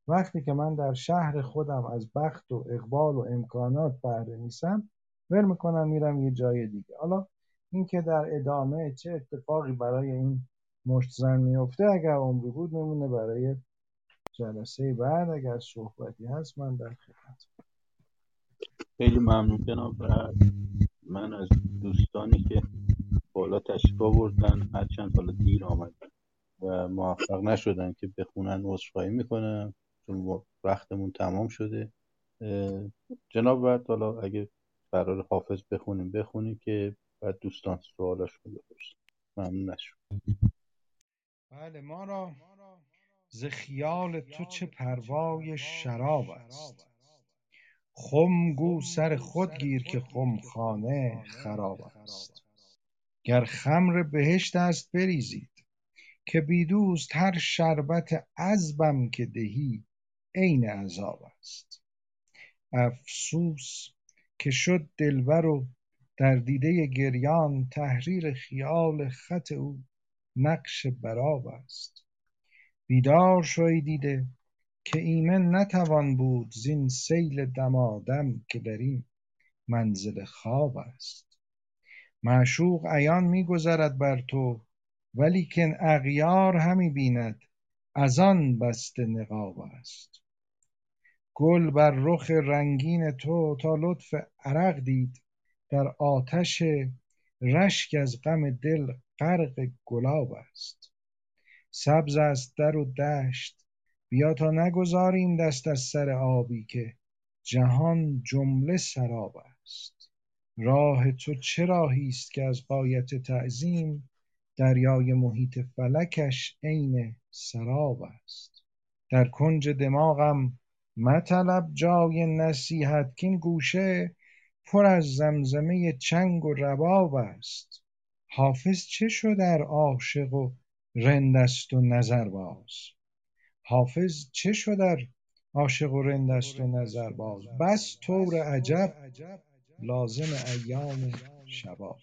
وقتی که من در شهر خودم از بخت و اقبال و امکانات بهره نیستم ول می‌کنم میرم یه جای دیگه. حالا اینکه در ادامه چه اتفاقی برای این مشت زن میفته اگر عمری بود میمونه برای جلسه بعد. اگر صحبتی هست من در خدمت. خیلی ممنون جناب من از دوستانی که بالا تشریف آوردن هرچند حالا دیر آمدن و موفق نشدن که بخونن عذرخواهی می‌کنم چون وقتمون تمام شده. جناب بعد حالا اگه قرار حافظ بخونیم بخونیم که بعد دوستان سوالاش رو بپرسن. ممنون نشد بله ما را ز خیال تو چه پروای شراب است؟ خم گو سر خود گیر که خمخانه خراب است. گر خمر بهشت است بریزید که بی دوست هر شربت عذبم که دهی عین عذاب است. افسوس که شد دلبر و در دیده گریان تحریر خیال خط او نقش براب است. بیدار شو ای دیده که ایمن نتوان بود زین سیل دمادم که در این منزل خواب است. معشوق عیان می گذرد بر تو ولیکن اغیار همی بیند. از آن بسته نقاب است. گل بر رخ رنگین تو تا لطف عرق دید. در آتش رشک از غم دل غرق گلاب است. سبز است در و دشت. بیا تا نگذاریم دست از سر آبی که جهان جمله سراب است. راه تو چه راهی است که از غایت تعظیم دریای محیط فلکش عین سراب است؟ در کنج دماغم مطلب جای نصیحت کین گوشه پر از زمزمه چنگ و رباب است. حافظ چه شد ار عاشق و رند است و حافظ چه شد ار عاشق و رند است و نظرباز بس طور عجب لازم ایام شباب